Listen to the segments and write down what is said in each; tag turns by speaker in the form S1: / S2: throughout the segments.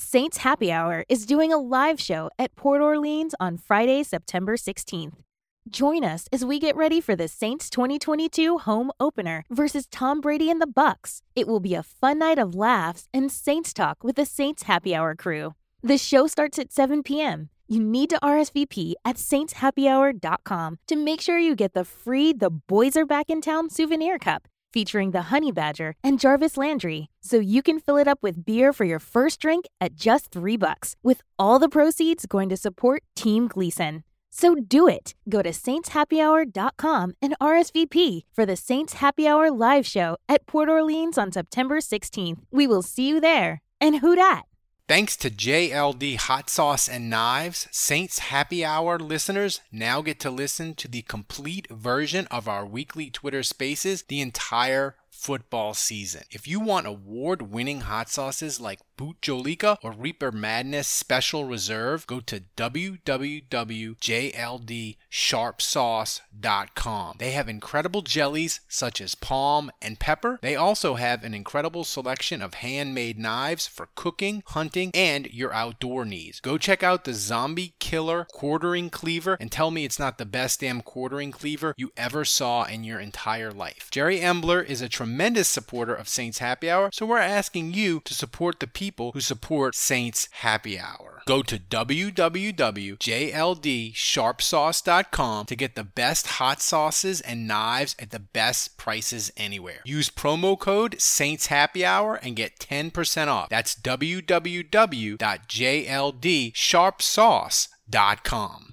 S1: Saints Happy Hour is doing a live show at Port Orleans on Friday, September 16th. Join us as we get ready for the Saints 2022 home opener versus Tom Brady and the Bucks. It will be a fun night of laughs and Saints talk with the Saints Happy Hour crew. The show starts at 7 p.m. You need to RSVP at saintshappyhour.com to make sure you get the free The Boys Are Back in Town souvenir cup featuring the Honey Badger and Jarvis Landry, so you can fill it up with beer for your first drink at just 3 bucks, with all the proceeds going to support Team Gleason. So do it. Go to saintshappyhour.com and RSVP for the Saints Happy Hour live show at Port Orleans on September 16th. We will see you there. And who dat?
S2: Thanks to JLD Hot Sauce and Knives, Saints Happy Hour listeners now get to listen to the complete version of our weekly Twitter spaces the entire football season. If you want award winning hot sauces like Boot Jolica or Reaper Madness Special Reserve, go to www.jldsharpsauce.com. They have incredible jellies such as palm and pepper. They also have an incredible selection of handmade knives for cooking, hunting, and your outdoor needs. Go check out the Zombie Killer Quartering Cleaver and tell me it's not the best damn quartering cleaver you ever saw in your entire life. Jerry Embler is a tremendous supporter of Saints Happy Hour, so we're asking you to support the people who support Saints Happy Hour. Go to www.jldsharpsauce.com to get the best hot sauces and knives at the best prices anywhere. Use promo code Saints Happy Hour and get 10% off. That's www.jldsharpsauce.com.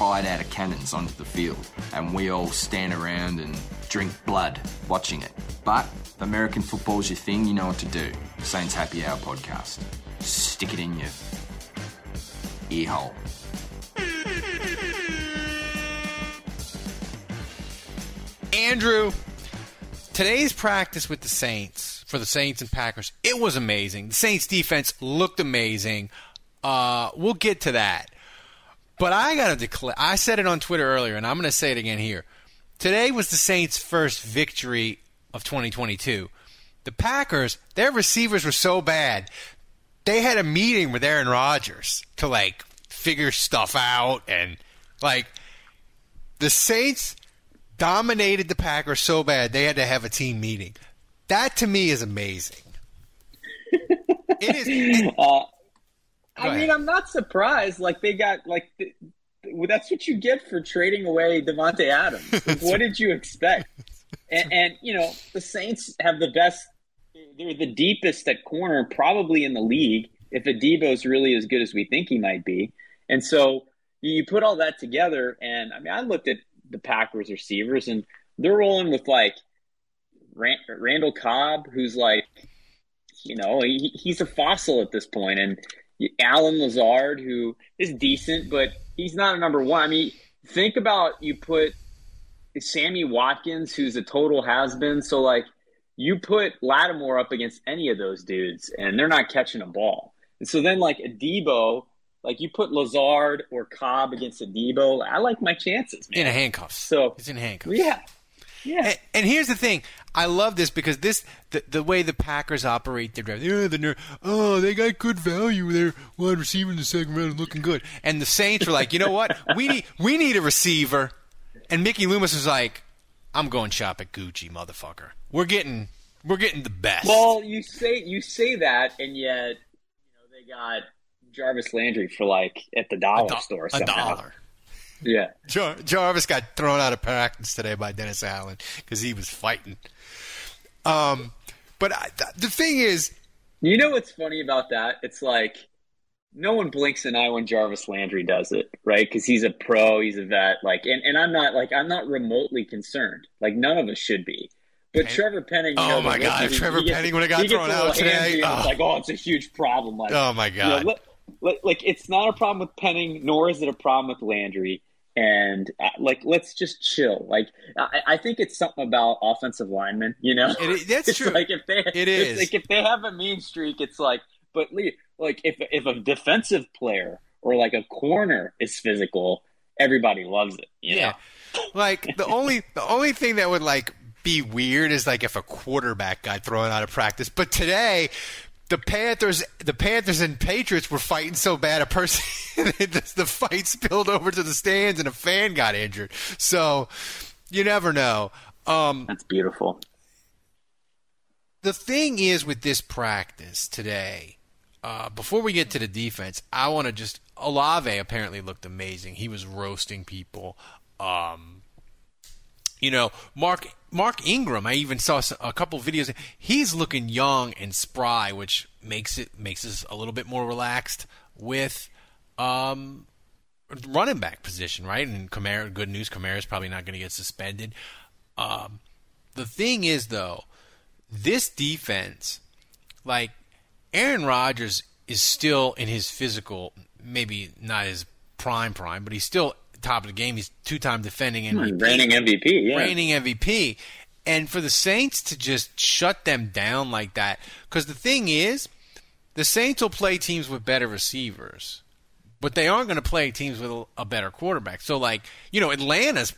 S3: fired out of cannons onto the field, and we all stand around and drink blood watching it. But American football's your thing, you know what to do. Saints Happy Hour podcast. Stick it in your ear hole.
S2: Andrew, today's practice with the Saints, for the Saints and Packers, it was amazing. The Saints defense looked amazing. Uh, we'll get to that. But I got to declare, I said it on Twitter earlier, and I'm going to say it again here. Today was the Saints' first victory of 2022. The Packers, their receivers were so bad, they had a meeting with Aaron Rodgers to like figure stuff out and like the Saints dominated the Packers so bad they had to have a team meeting. That to me is amazing. it is.
S4: Uh, I mean, I'm not surprised. Like they got like the, that's what you get for trading away Davante Adams. Like, what did you expect? And, and, you know, the Saints have the best. They're the deepest at corner probably in the league. If Adebo's really as good as we think he might be, and so you put all that together, and I mean, I looked at the Packers receivers, and they're rolling with like Randall Cobb, who's like, you know, he, he's a fossil at this point, and Allen Lazard, who is decent, but he's not a number one. I mean, think about you put Sammy Watkins, who's a total has been. So, like, you put Lattimore up against any of those dudes, and they're not catching a ball. And so then, like, Adebo, like, you put Lazard or Cobb against Adebo, I like my chances, man.
S2: In a handcuffs.
S4: So,
S2: he's in handcuffs.
S4: Yeah. Yeah.
S2: And, and, here's the thing. I love this because this the, the way the Packers operate their draft. Yeah, the oh, they got good value. They're wide receiver in the second round, looking good. And the Saints were like, you know what? We need we need a receiver. And Mickey Loomis was like, I'm going shop at Gucci, motherfucker. We're getting we're getting the best.
S4: Well, you say you say that, and yet you know they got Jarvis Landry for like at the dollar
S2: do-
S4: store
S2: a dollar.
S4: Yeah.
S2: Jar- Jarvis got thrown out of practice today by Dennis Allen because he was fighting. Um, but I, th- the thing is,
S4: you know what's funny about that? It's like no one blinks an eye when Jarvis Landry does it, right? Because he's a pro, he's a vet. Like, and, and I'm not like I'm not remotely concerned. Like, none of us should be. But Pen- Trevor Penning,
S2: oh know, my god, if Trevor Penning would have got thrown out today,
S4: oh. it's like, oh, it's a huge problem. Like,
S2: oh my god,
S4: you know, let, like it's not a problem with Penning, nor is it a problem with Landry. And uh, like, let's just chill. Like, I, I, think it's something about offensive linemen. You know,
S2: it, that's
S4: it's
S2: true.
S4: Like if they,
S2: it is
S4: like if they have a mean streak, it's like, but like if if a defensive player or like a corner is physical, everybody loves it. yeah,
S2: know? like the only the only thing that would like be weird is like if a quarterback got thrown out of practice. But today, the Panthers, the Panthers and Patriots were fighting so bad, a person the fight spilled over to the stands and a fan got injured. So you never know. Um,
S4: That's beautiful.
S2: The thing is with this practice today, uh, before we get to the defense, I want to just Olave apparently looked amazing. He was roasting people. Um, you know, Mark Mark Ingram. I even saw a couple videos. He's looking young and spry, which makes it makes us a little bit more relaxed with um, running back position, right? And Kamara, good news, Kamara is probably not going to get suspended. Um, the thing is, though, this defense, like Aaron Rodgers, is still in his physical, maybe not his prime prime, but he's still top of the game. He's two time defending hmm, MVP.
S4: Reigning MVP, yeah.
S2: Reigning MVP. And for the Saints to just shut them down like that, because the thing is, the Saints will play teams with better receivers, but they aren't going to play teams with a, better quarterback. So, like, you know, Atlanta's.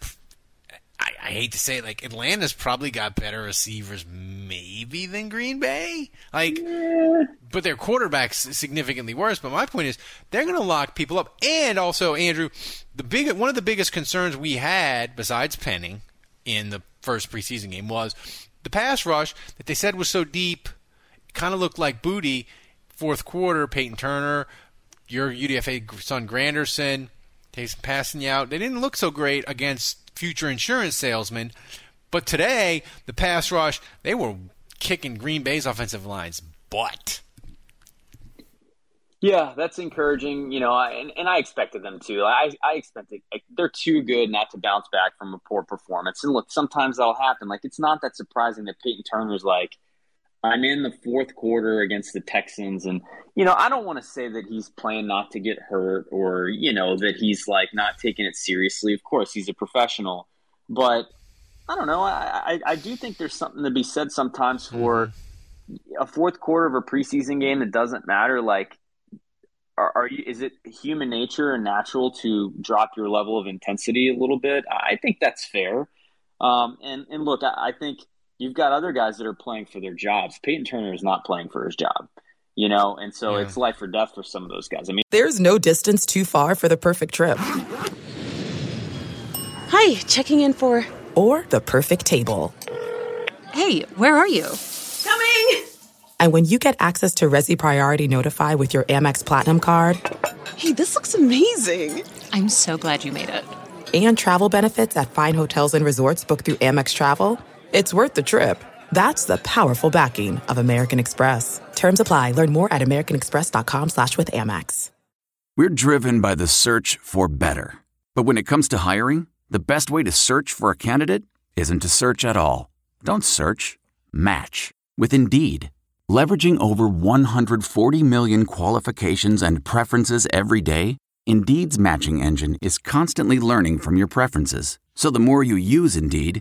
S2: I, I hate to say it, like Atlanta's probably got better receivers, maybe than Green Bay. Like, yeah. but their quarterback's significantly worse. But my point is, they're going to lock people up. And also, Andrew, the big one of the biggest concerns we had, besides Penning, in the first preseason game was the pass rush that they said was so deep, kind of looked like booty. Fourth quarter, Peyton Turner, your UDFA son Granderson, takes passing you out. They didn't look so great against future insurance salesmen, but today the pass rush they were kicking Green Bay's offensive line's butt.
S4: Yeah, that's encouraging. You know, and, and I expected them to. I I expected like, they're too good not to bounce back from a poor performance. And look, sometimes that'll happen. Like it's not that surprising that Peyton Turner's like, I'm in the fourth quarter against the Texans, and you know I don't want to say that he's playing not to get hurt or you know that he's like not taking it seriously. Of course, he's a professional, but I don't know. I I, I do think there's something to be said sometimes for. Mm-hmm. A fourth quarter of a preseason game that doesn't matter. Like are, are, you is it human nature and natural to drop your level of intensity a little bit i think that's fair um, and and look I, I, think you've got other guys that are playing for their jobs. Peyton turner is not playing for his job you know? And so yeah. it's life or death for some of those guys. I mean
S5: there's no distance too far for the perfect trip.
S6: Hi checking in for
S5: or the perfect table.
S6: Hey where are you?
S7: Coming!
S5: And when you get access to Resy Priority Notify with your Amex Platinum card,
S6: hey, this looks amazing!
S7: I'm so glad you made it.
S5: And travel benefits at fine hotels and resorts booked through Amex Travel, it's worth the trip. That's the powerful backing of American Express. Terms apply. Learn more at americanexpress.com slash with Amex.
S8: We're driven by the search for better. But when it comes to hiring, the best way to search for a candidate isn't to search at all. Don't search. Match. With Indeed. Leveraging over 140 million qualifications and preferences every day, Indeed's matching engine is constantly learning from your preferences. So the more you use Indeed,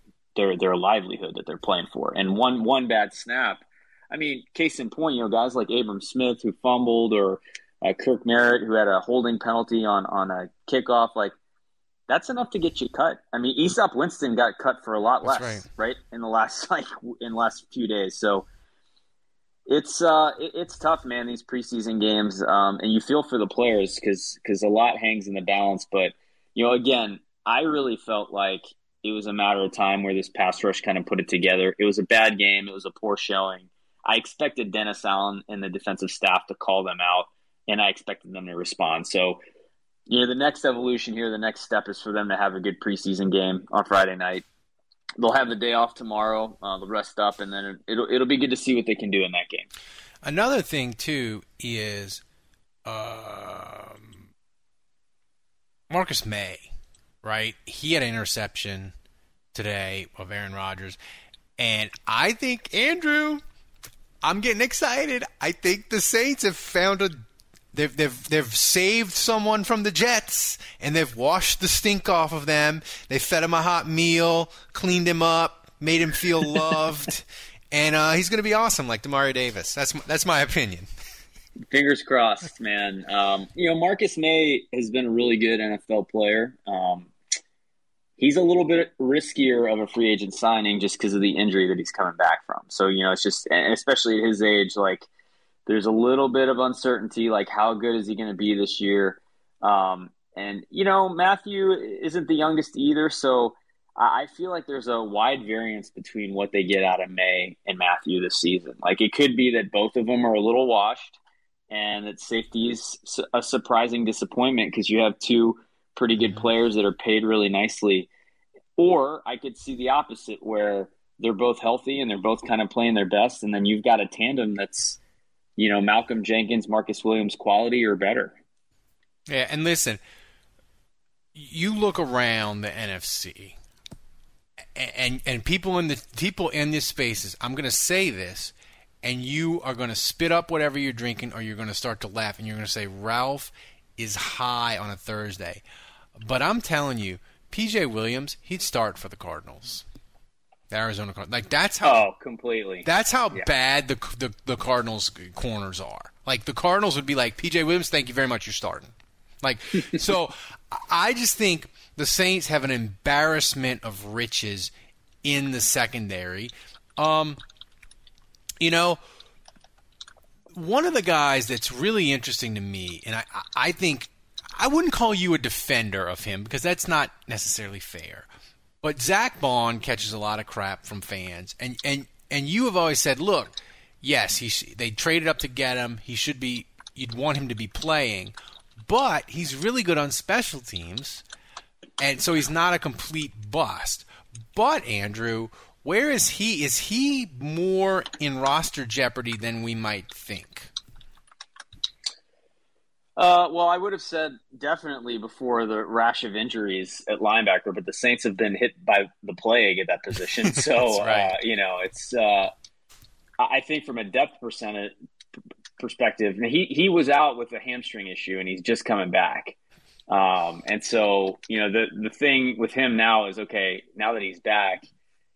S4: their their livelihood that they're playing for. And one one bad snap, I mean, case in point, you know, guys like Abram Smith who fumbled or uh, Kirk Merritt who had a holding penalty on on a kickoff, like that's enough to get you cut. I mean, Easop Winston got cut for a lot less,
S2: right.
S4: right. in the last like in the last few days. So it's uh, it, it's tough, man. These preseason games, um, and you feel for the players because because a lot hangs in the balance. But you know, again, I really felt like it was a matter of time where this pass rush kind of put it together. It was a bad game. It was a poor showing. I expected Dennis Allen and the defensive staff to call them out, and I expected them to respond. So you know, the next evolution here, the next step is for them to have a good preseason game on Friday night. They'll have the day off tomorrow. Uh, they'll rest up, and then it'll it'll be good to see what they can do in that game.
S2: Another thing too is um, Marcus Maye, right? He had an interception today of Aaron Rodgers, and I think Andrew, I'm getting excited. I think the Saints have found a They've, they've, they've saved someone from the Jets and they've washed the stink off of them. They fed him a hot meal, cleaned him up, made him feel loved, and uh, he's going to be awesome like Demario Davis. That's that's my opinion.
S4: Fingers crossed, man. Um, you know, Marcus Maye has been a really good NFL player. Um, he's a little bit riskier of a free agent signing just because of the injury that he's coming back from. So you know, it's just, especially at his age, like – there's a little bit of uncertainty, like how good is he going to be this year? Um, and you know, Mathieu isn't the youngest either, so I feel like there's a wide variance between what they get out of Maye and Mathieu this season. Like it could be that both of them are a little washed, and that safety is a surprising disappointment because you have two pretty good mm-hmm. players that are paid really nicely. Or I could see the opposite where they're both healthy and they're both kind of playing their best, and then you've got a tandem that's you know, Malcolm Jenkins, Marcus Williams quality or better.
S2: Yeah, and listen, you look around the NFC and and people in the people in these spaces, I'm going to say this and you are going to spit up whatever you're drinking or you're going to start to laugh and you're going to say Ralph is high on a Thursday. But I'm telling you, PJ Williams, he'd start for the Cardinals. The Arizona Cardinals. Like that's how.
S4: Oh, completely.
S2: That's how yeah. bad the, the the Cardinals corners are. Like the Cardinals would be like, PJ Williams, thank you very much, you're starting. Like so, I just think the Saints have an embarrassment of riches in the secondary. Um, you know, one of the guys that's really interesting to me, and I I think I wouldn't call you a defender of him because that's not necessarily fair. But Zack Baun catches a lot of crap from fans, and and and you have always said, look, yes, he they traded up to get him. He should be. You'd want him to be playing, but he's really good on special teams, and so he's not a complete bust. But Andrew, where is he? Is he more in roster jeopardy than we might think?
S4: Uh, well, I would have said definitely before the rash of injuries at linebacker, but the Saints have been hit by the plague at that position. So, right. uh, you know, it's, uh, I think from a depth percentage perspective, he, he was out with a hamstring issue and he's just coming back. Um, and so, you know, the, the thing with him now is okay, now that he's back,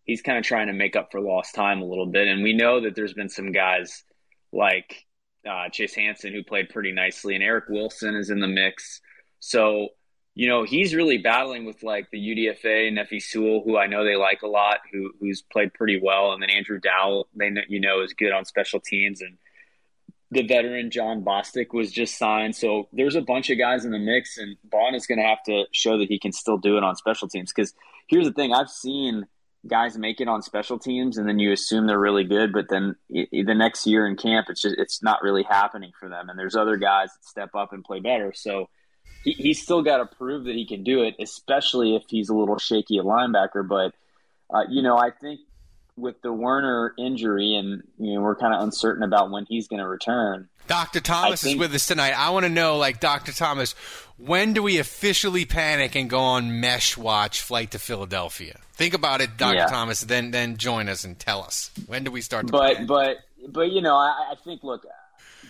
S4: he's kind of trying to make up for lost time a little bit. And we know that there's been some guys like uh, Chase Hansen, who played pretty nicely, and Eric Wilson is in the mix. So, you know, he's really battling with like the UDFA, Nephi Sewell, who I know they like a lot, who who's played pretty well, and then Andrew Dowell, they you know is good on special teams, and the veteran Jon Bostic was just signed. So there's a bunch of guys in the mix, and Baun is going to have to show that he can still do it on special teams. Because here's the thing: I've seen guys make it on special teams and then you assume they're really good but then the next year in camp it's just it's not really happening for them. And there's other guys that step up and play better. So he, he's still got to prove that he can do it especially if he's a little shaky at linebacker. But uh, you know i think with the Werner injury, and you know we're kind of uncertain about when he's going to return.
S2: Dr. Thomas think, is with us tonight. I want to know, like Dr. Thomas, when do we officially panic and go on mesh watch flight to Philadelphia? Think about it, Dr. Yeah. Thomas. Then then join us and tell us when do we start.
S4: but
S2: panic?
S4: but but you know, I, I think look,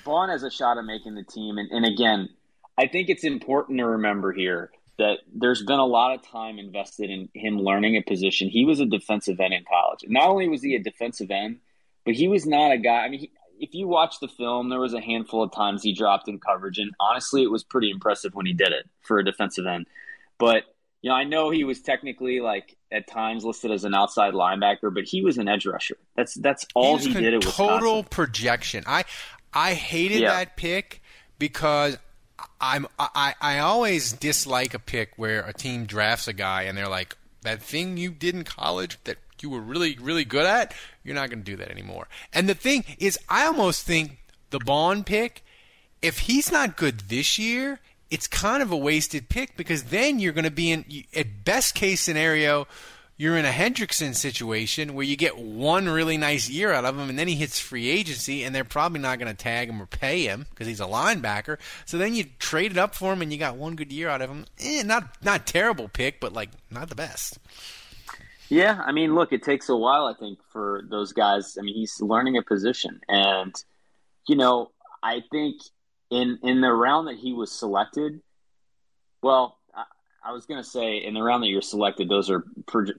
S4: Baun has a shot of making the team, and, and again, I think it's important to remember here that there's been a lot of time invested in him learning a position. He was a defensive end in college. Not only was he a defensive end, but he was not a guy. I mean, he, if you watch the film, there was a handful of times he dropped in coverage, and honestly, it was pretty impressive when he did it for a defensive end. But you know, I know he was technically like at times listed as an outside linebacker, but he was an edge rusher. That's that's all he, he did. It was
S2: total projection. I I hated yeah. that pick because I'm I, I always dislike a pick where a team drafts a guy and they're like that thing you did in college that you were really really good at you're not going to do that anymore. And the thing is, I almost think the Baun pick, if he's not good this year, it's kind of a wasted pick because then you're going to be in, at best case scenario, you're in a Hendrickson situation where you get one really nice year out of him, and then he hits free agency, and they're probably not going to tag him or pay him because he's a linebacker. So then you trade it up for him, and you got one good year out of him. Eh, not not terrible pick, but like not the best.
S4: Yeah, I mean, look, it takes a while, I think, for those guys. I mean, he's learning a position, and you know, I think in in the round that he was selected, well, I, I was going to say in the round that you're selected, those are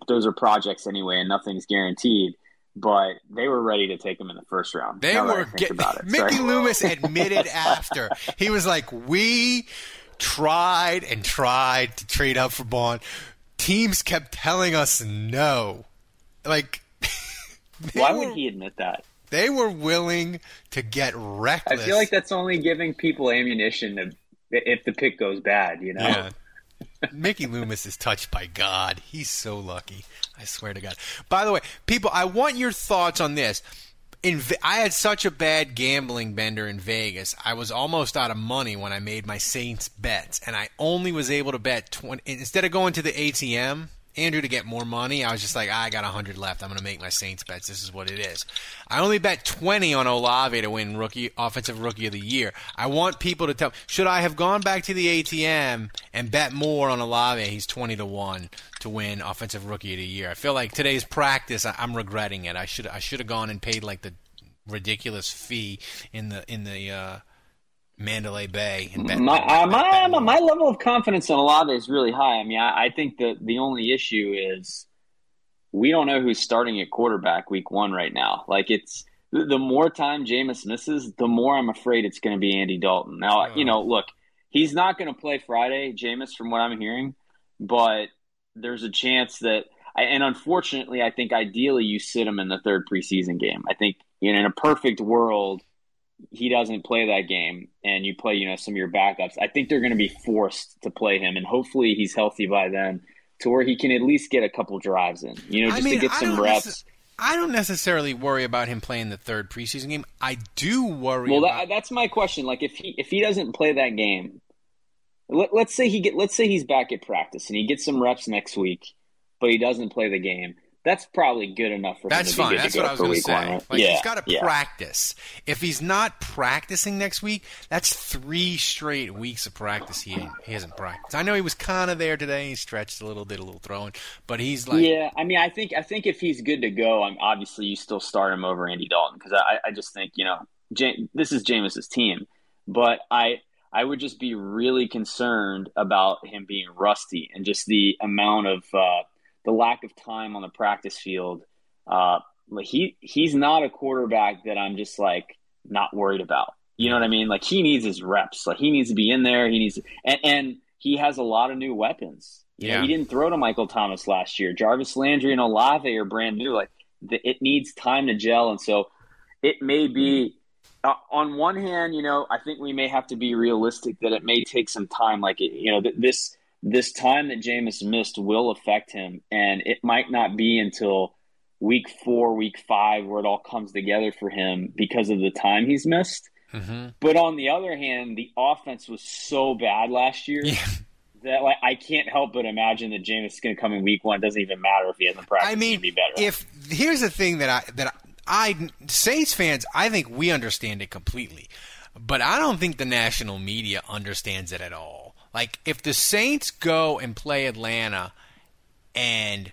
S4: those are projects anyway, and nothing's guaranteed. But they were ready to take him in the first round.
S2: They were. Get, it, Mickey Loomis admitted after he was like, "We tried and tried to trade up for Baun. Teams kept telling us no." Like,
S4: why were, would he admit that?
S2: They were willing to get reckless.
S4: I feel like that's only giving people ammunition to, if the pick goes bad, you know? Yeah.
S2: Mickey Loomis is touched by God. He's so lucky. I swear to God. By the way, people, I want your thoughts on this. In, I had such a bad gambling bender in Vegas. I was almost out of money when I made my Saints bets, and I only was able to bet 20 instead of going to the ATM Andrew to get more money. I was just like, I got 100 left. I'm going to make my Saints bets. This is what it is. I only bet 20 on Olave to win rookie offensive rookie of the year. I want people to tell should I have gone back to the ATM and bet more on Olave? He's 20 to 1 to win offensive rookie of the year. I feel like today's practice I'm regretting it. I should I should have gone and paid like the ridiculous fee in the in the uh, Mandalay Bay. And
S4: bet, my, uh, my, my, my, level of confidence in Olave is really high. I mean, I, I think that the only issue is we don't know who's starting at quarterback week one right now. Like it's the more time Jameis misses, the more I'm afraid it's going to be Andy Dalton. Now, you know, look, he's not going to play Friday, Jameis, from what I'm hearing, but there's a chance that, and unfortunately, I think ideally you sit him in the third preseason game. I think in a perfect world – he doesn't play that game and you play, you know, some of your backups, I think they're going to be forced to play him. And hopefully he's healthy by then to where he can at least get a couple drives in, you know, just I mean, to get some reps.
S2: I don't necessarily worry about him playing the third preseason game. I do worry.
S4: Well,
S2: that,
S4: that's my question. Like, if he if he doesn't play that game, let, let's say he get let's say he's back at practice and he gets some reps next week, but he doesn't play the game that's probably good enough for
S2: that's
S4: him.
S2: That's fine. That's what I was going to say.
S4: One.
S2: Like yeah, he's got to yeah. practice. If he's not practicing next week, that's three straight weeks of practice. He he hasn't practiced. I know he was kind of there today. He stretched a little, did a little throwing, but he's like,
S4: yeah. I mean, I think I think if he's good to go, I'm obviously you still start him over Andy Dalton because I I just think you know this is Jameis's team, but I I would just be really concerned about him being rusty and just the amount of. Uh, the lack of time on the practice field. Uh, he he's not a quarterback that I'm just like not worried about. You know what I mean? Like he needs his reps. Like he needs to be in there. He needs and, and he has a lot of new weapons. You yeah. know, he didn't throw to Michael Thomas last year. Jarvis Landry and Olave are brand new. Like the, it needs time to gel, and so it may be. Uh, on one hand, you know, I think we may have to be realistic that it may take some time. Like it, you know, th- this this time that Jameis missed will affect him, and it might not be until week four, week five, where it all comes together for him because of the time he's missed. Mm-hmm. But on the other hand, the offense was so bad last year. Yeah. That like I can't help but imagine that Jameis is going to come in week one. It doesn't even matter if he hasn't practiced. I mean, be better.
S2: If here's the thing that I that I Saints fans, I think we understand it completely, but I don't think the national media understands it at all. Like if the Saints go and play Atlanta and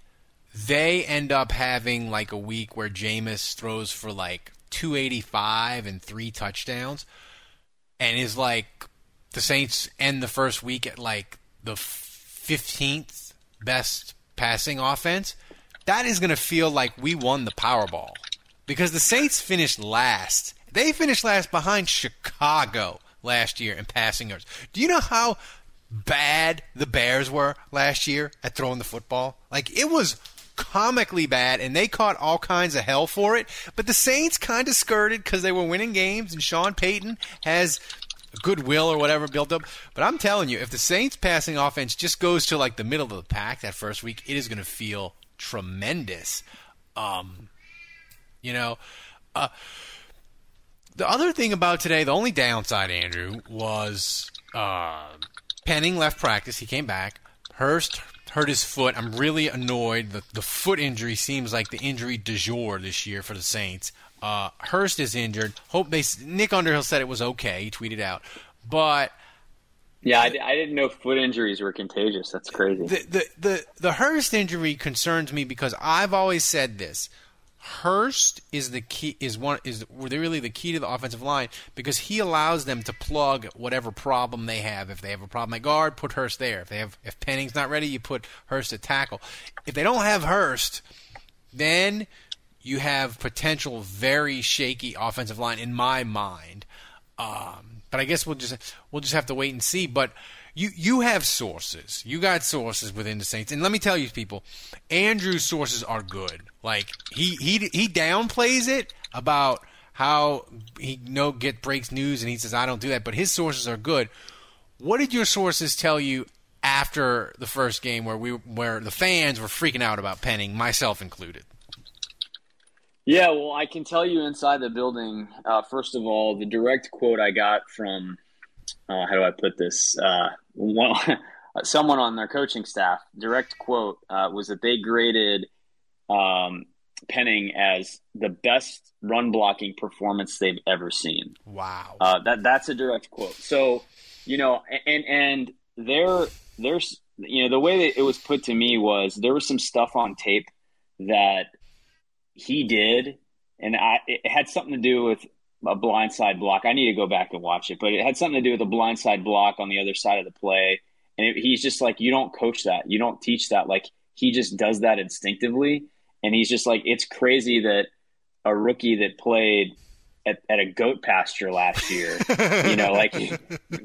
S2: they end up having like a week where Jameis throws for like 285 and three touchdowns and is like the Saints end the first week at like the 15th best passing offense, that is going to feel like we won the Powerball because the Saints finished last. They finished last behind Chicago last year in passing yards. Do you know how bad the Bears were last year at throwing the football? Like it was comically bad, and they caught all kinds of hell for it. But the Saints kind of skirted because they were winning games, and Sean Payton has goodwill or whatever built up. But I'm telling you, if the Saints passing offense just goes to like the middle of the pack that first week, it is going to feel tremendous. Um, you know, uh, the other thing about today, the only downside, Andrew, was uh, Penning left practice. He came back. Hurst hurt his foot. I'm really annoyed. The, the foot injury seems like the injury du jour this year for the Saints. Uh, Hurst is injured. Hope they. Nick Underhill said it was okay. He tweeted out, but
S4: yeah, I, I, didn't know foot injuries were contagious. That's crazy.
S2: The, the the the Hurst injury concerns me because I've always said this. Hurst is the key is one is really the key to the offensive line because he allows them to plug whatever problem they have. If they have a problem at guard, put Hurst there. If they have if Penning's not ready, you put Hurst at tackle. If they don't have Hurst, then you have potential very shaky offensive line in my mind. Um, but I guess we'll just we'll just have to wait and see. But you you have sources. You got sources within the Saints, and let me tell you, people, Andrew's sources are good. Like he he he downplays it about how he no get breaks news, and he says I don't do that, but his sources are good. What did your sources tell you after the first game, where we where the fans were freaking out about Penning, myself included?
S4: Yeah, well, I can tell you inside the building. Uh, first of all, the direct quote I got from uh, how do I put this? Uh, well, someone on their coaching staff, direct quote uh, was that they graded um, Penning as the best run blocking performance they've ever seen.
S2: Wow,
S4: uh, that that's a direct quote. So, you know, and and there there's you know the way that it was put to me was there was some stuff on tape that he did, and I it had something to do with a blindside block. I need to go back and watch it, but it had something to do with a blindside block on the other side of the play. And it, he's just like, you don't coach that, you don't teach that. Like he just does that instinctively, and he's just like, it's crazy that a rookie that played at, at a goat pasture last year, you know, like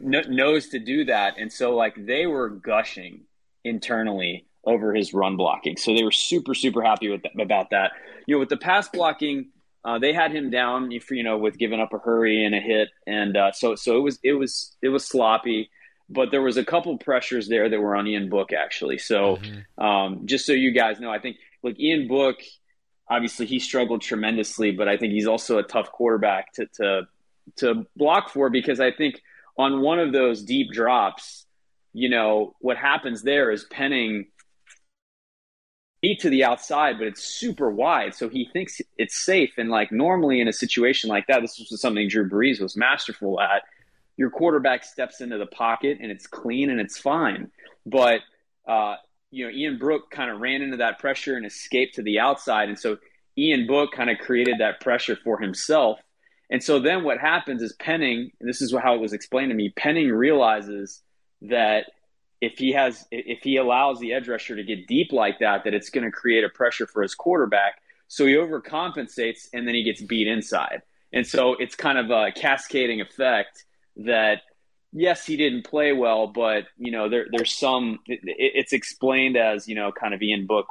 S4: knows to do that. And so like they were gushing internally over his run blocking. So they were super, super happy with that, about that. You know, with the pass blocking, uh, they had him down, you know, with giving up a hurry and a hit, and uh, so so it was it was it was sloppy. But there was a couple pressures there that were on Ian Book actually. So mm-hmm. um, just so you guys know, I think look Ian Book, obviously he struggled tremendously, but I think he's also a tough quarterback to to to block for because I think on one of those deep drops, you know, what happens there is Penning feet to the outside, but it's super wide. So he thinks it's safe. And like normally in a situation like that, this was something Drew Brees was masterful at. Your quarterback steps into the pocket and it's clean and it's fine. But uh, you know, Ian Book kind of ran into that pressure and escaped to the outside. And so Ian Book kind of created that pressure for himself. And so then what happens is Penning, this is how it was explained to me, Penning realizes that if he has if he allows the edge rusher to get deep like that, that it's going to create a pressure for his quarterback. So he overcompensates and then he gets beat inside. And so it's kind of a cascading effect that yes, he didn't play well, but you know there, there's some. It, it's explained as you know, kind of Ian Book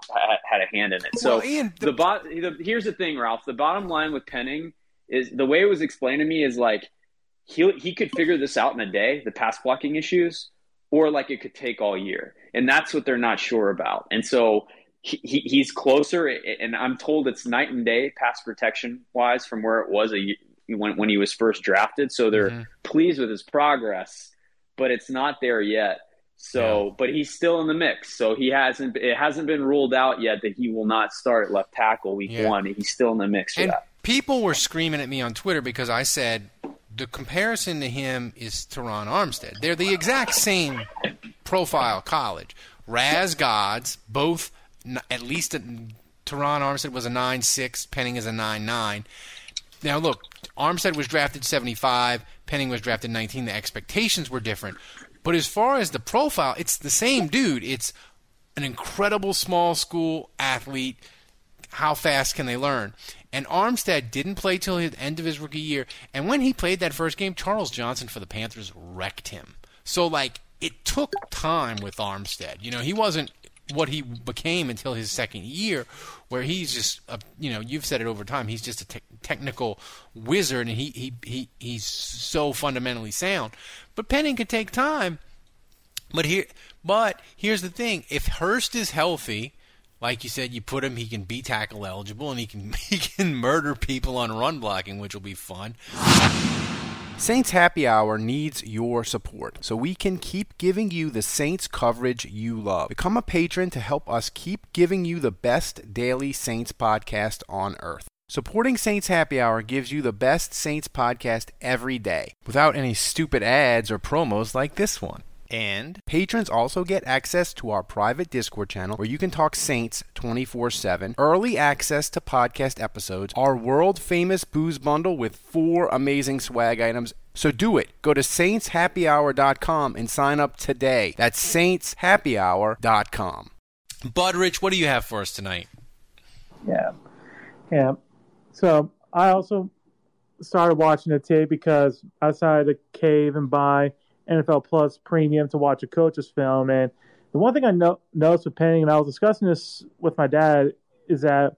S4: had a hand in it. So
S2: well, Ian,
S4: the, the, bo- the here's the thing, Ralph. The bottom line with Penning is the way it was explained to me is like he he could figure this out in a day, the pass blocking issues or like it could take all year. And that's what they're not sure about. And so he, he's closer, and I'm told it's night and day pass protection wise from where it was a, when, when he was first drafted. So they're mm-hmm. pleased with his progress, but it's not there yet. So, yeah. but he's still in the mix. So he hasn't. It hasn't been ruled out yet that he will not start left tackle week yeah. one. He's still in the mix for
S2: and
S4: that.
S2: People were screaming at me on Twitter because I said the comparison to him is Terron Armstead. They're the exact same profile college. RAS Gods, both at least a, Terron Armstead was a nine six, Penning is a nine nine. Now look, Armstead was drafted 75, Penning was drafted 19. The expectations were different. But as far as the profile, it's the same dude. It's an incredible small school athlete. How fast can they learn? And Armstead didn't play till the end of his rookie year. And when he played that first game, Charles Johnson for the Panthers wrecked him. So, like, it took time with Armstead. You know, he wasn't what he became until his second year, where he's just, a, you know, you've said it over time. He's just a te- technical wizard, and he, he he he's so fundamentally sound. But Penning could take time. But here, but here's the thing: if Hurst is healthy, like you said, you put him, he can be tackle eligible, and he can he can murder people on run blocking, which will be fun.
S9: Saints Happy Hour needs your support so we can keep giving you the Saints coverage you love. Become a patron to help us keep giving you the best daily Saints podcast on earth. Supporting Saints Happy Hour gives you the best Saints podcast every day without any stupid ads or promos like this one. And patrons also get access to our private Discord channel where you can talk Saints 24 7, early access to podcast episodes, our world famous booze bundle with four amazing swag items. So do it. Go to saintshappyhour.com and sign up today. That's saintshappyhour.com.
S2: Budrich, what do you have for us tonight?
S10: Yeah. Yeah. So I also started watching it today because I decided to cave and buy NFL Plus Premium to watch a coach's film. And the one thing I no- noticed with Penning, and I was discussing this with my dad, is that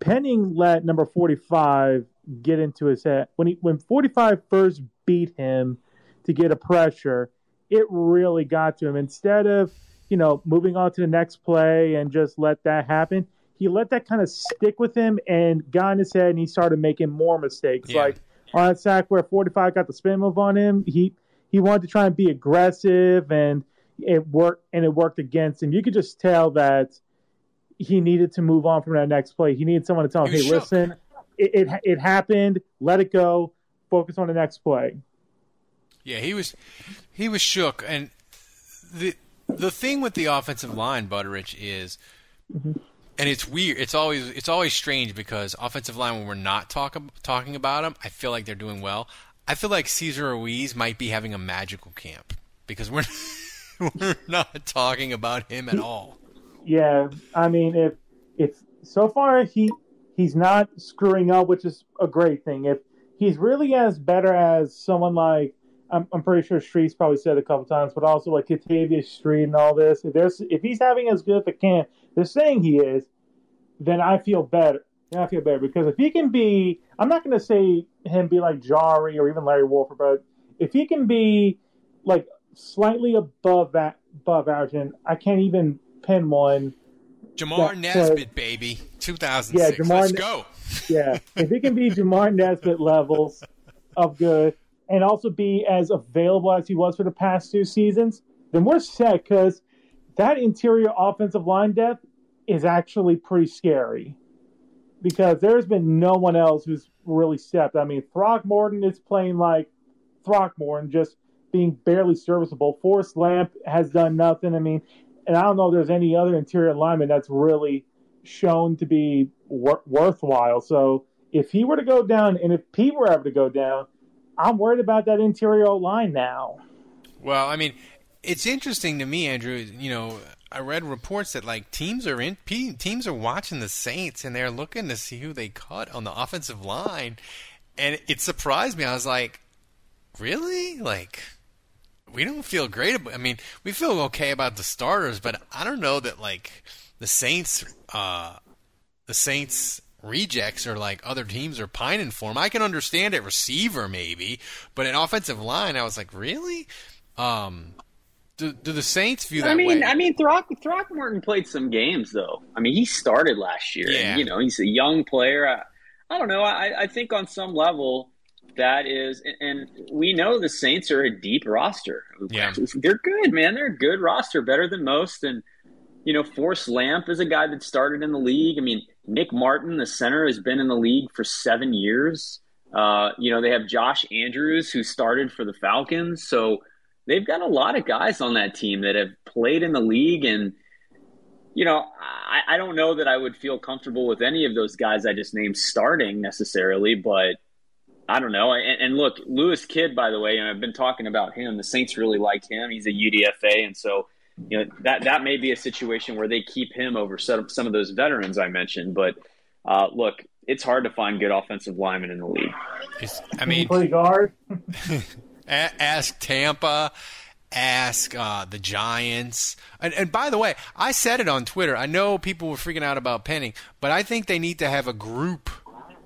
S10: Penning let number 45 get into his head. When he when 45 first beat him to get a pressure, it really got to him. Instead of, you know, moving on to the next play and just let that happen, he let that kind of stick with him and got in his head and he started making more mistakes.
S2: Yeah.
S10: Like on that sack where 45 got the spin move on him, he he wanted to try and be aggressive and it worked and it worked against him. You could just tell that he needed to move on from that next play. He needed someone to tell him, "Hey,
S2: shook.
S10: listen, it, it it happened. Let it go. Focus on the next play."
S2: Yeah, he was he was shook, and the the thing with the offensive line, Butterich, is, mm-hmm. and it's weird. It's always it's always strange because offensive line when we're not talking talking about them, I feel like they're doing well. I feel like Cesar Ruiz might be having a magical camp because we're we're not talking about him at all.
S10: Yeah, I mean, if if so far he he's not screwing up, which is a great thing. If he's really as better as someone like I'm, I'm pretty sure Street's probably said a couple times, but also like Katavius Street and all this. If there's if he's having as good of a camp, they're saying he is, then I feel better. Then I feel better because if he can be, I'm not going to say him be like Jari or even Larry Warford, but if he can be like slightly above that above average, and I can't even pin one.
S2: Jamar
S10: that says-
S2: Nesbit, baby, 2006.
S10: Yeah, Jamar
S2: Let's go.
S10: yeah, if he can be Jamar Nesbitt levels of good and also be as available as he was for the past two seasons, then we're set because that interior offensive line depth is actually pretty scary because there's been no one else who's really stepped. I mean, Throckmorton is playing like Throckmorton, just being barely serviceable. Forrest Lamp has done nothing. I mean, and I don't know if there's any other interior lineman that's really shown to be wor- worthwhile. So if he were to go down, and if Pete were ever to go down, I'm worried about that interior line now.
S2: Well, I mean, it's interesting to me, Andrew. You know, I read reports that like teams are in teams are watching the Saints and they're looking to see who they cut on the offensive line, and it surprised me. I was like, really? Like, we don't feel great about. I mean, we feel okay about the starters, but I don't know that like the Saints, uh, the Saints rejects or like other teams are pining for him. I can understand at receiver maybe, but an offensive line, I was like, really? Um, do, do the Saints view that
S4: I mean,
S2: way?
S4: I mean, Throck, Throckmorton played some games though. I mean, he started last year.
S2: Yeah.
S4: And, you know, he's a young player. I, I don't know. I, I think on some level that is, and we know the Saints are a deep roster.
S2: Yeah.
S4: they're good, man. They're a good roster, better than most. And you know, Forrest Lamp is a guy that started in the league. I mean, Nick Martin, the center, has been in the league for seven years. Uh, you know, they have Josh Andrews, who started for the Falcons. So they've got a lot of guys on that team that have played in the league. And, you know, I, I don't know that I would feel comfortable with any of those guys I just named starting necessarily, but I don't know. And, and look, Lewis Kidd, by the way, and I've been talking about him. The Saints really like him. He's a UDFA. And so, you know that that may be a situation where they keep him over some some of those veterans I mentioned. But uh, look, it's hard to find good offensive linemen in the league.
S2: I mean,
S10: play guard.
S2: a- ask Tampa, ask uh, the Giants. And, and by the way, I said it on Twitter. I know people were freaking out about Penning, but I think they need to have a group.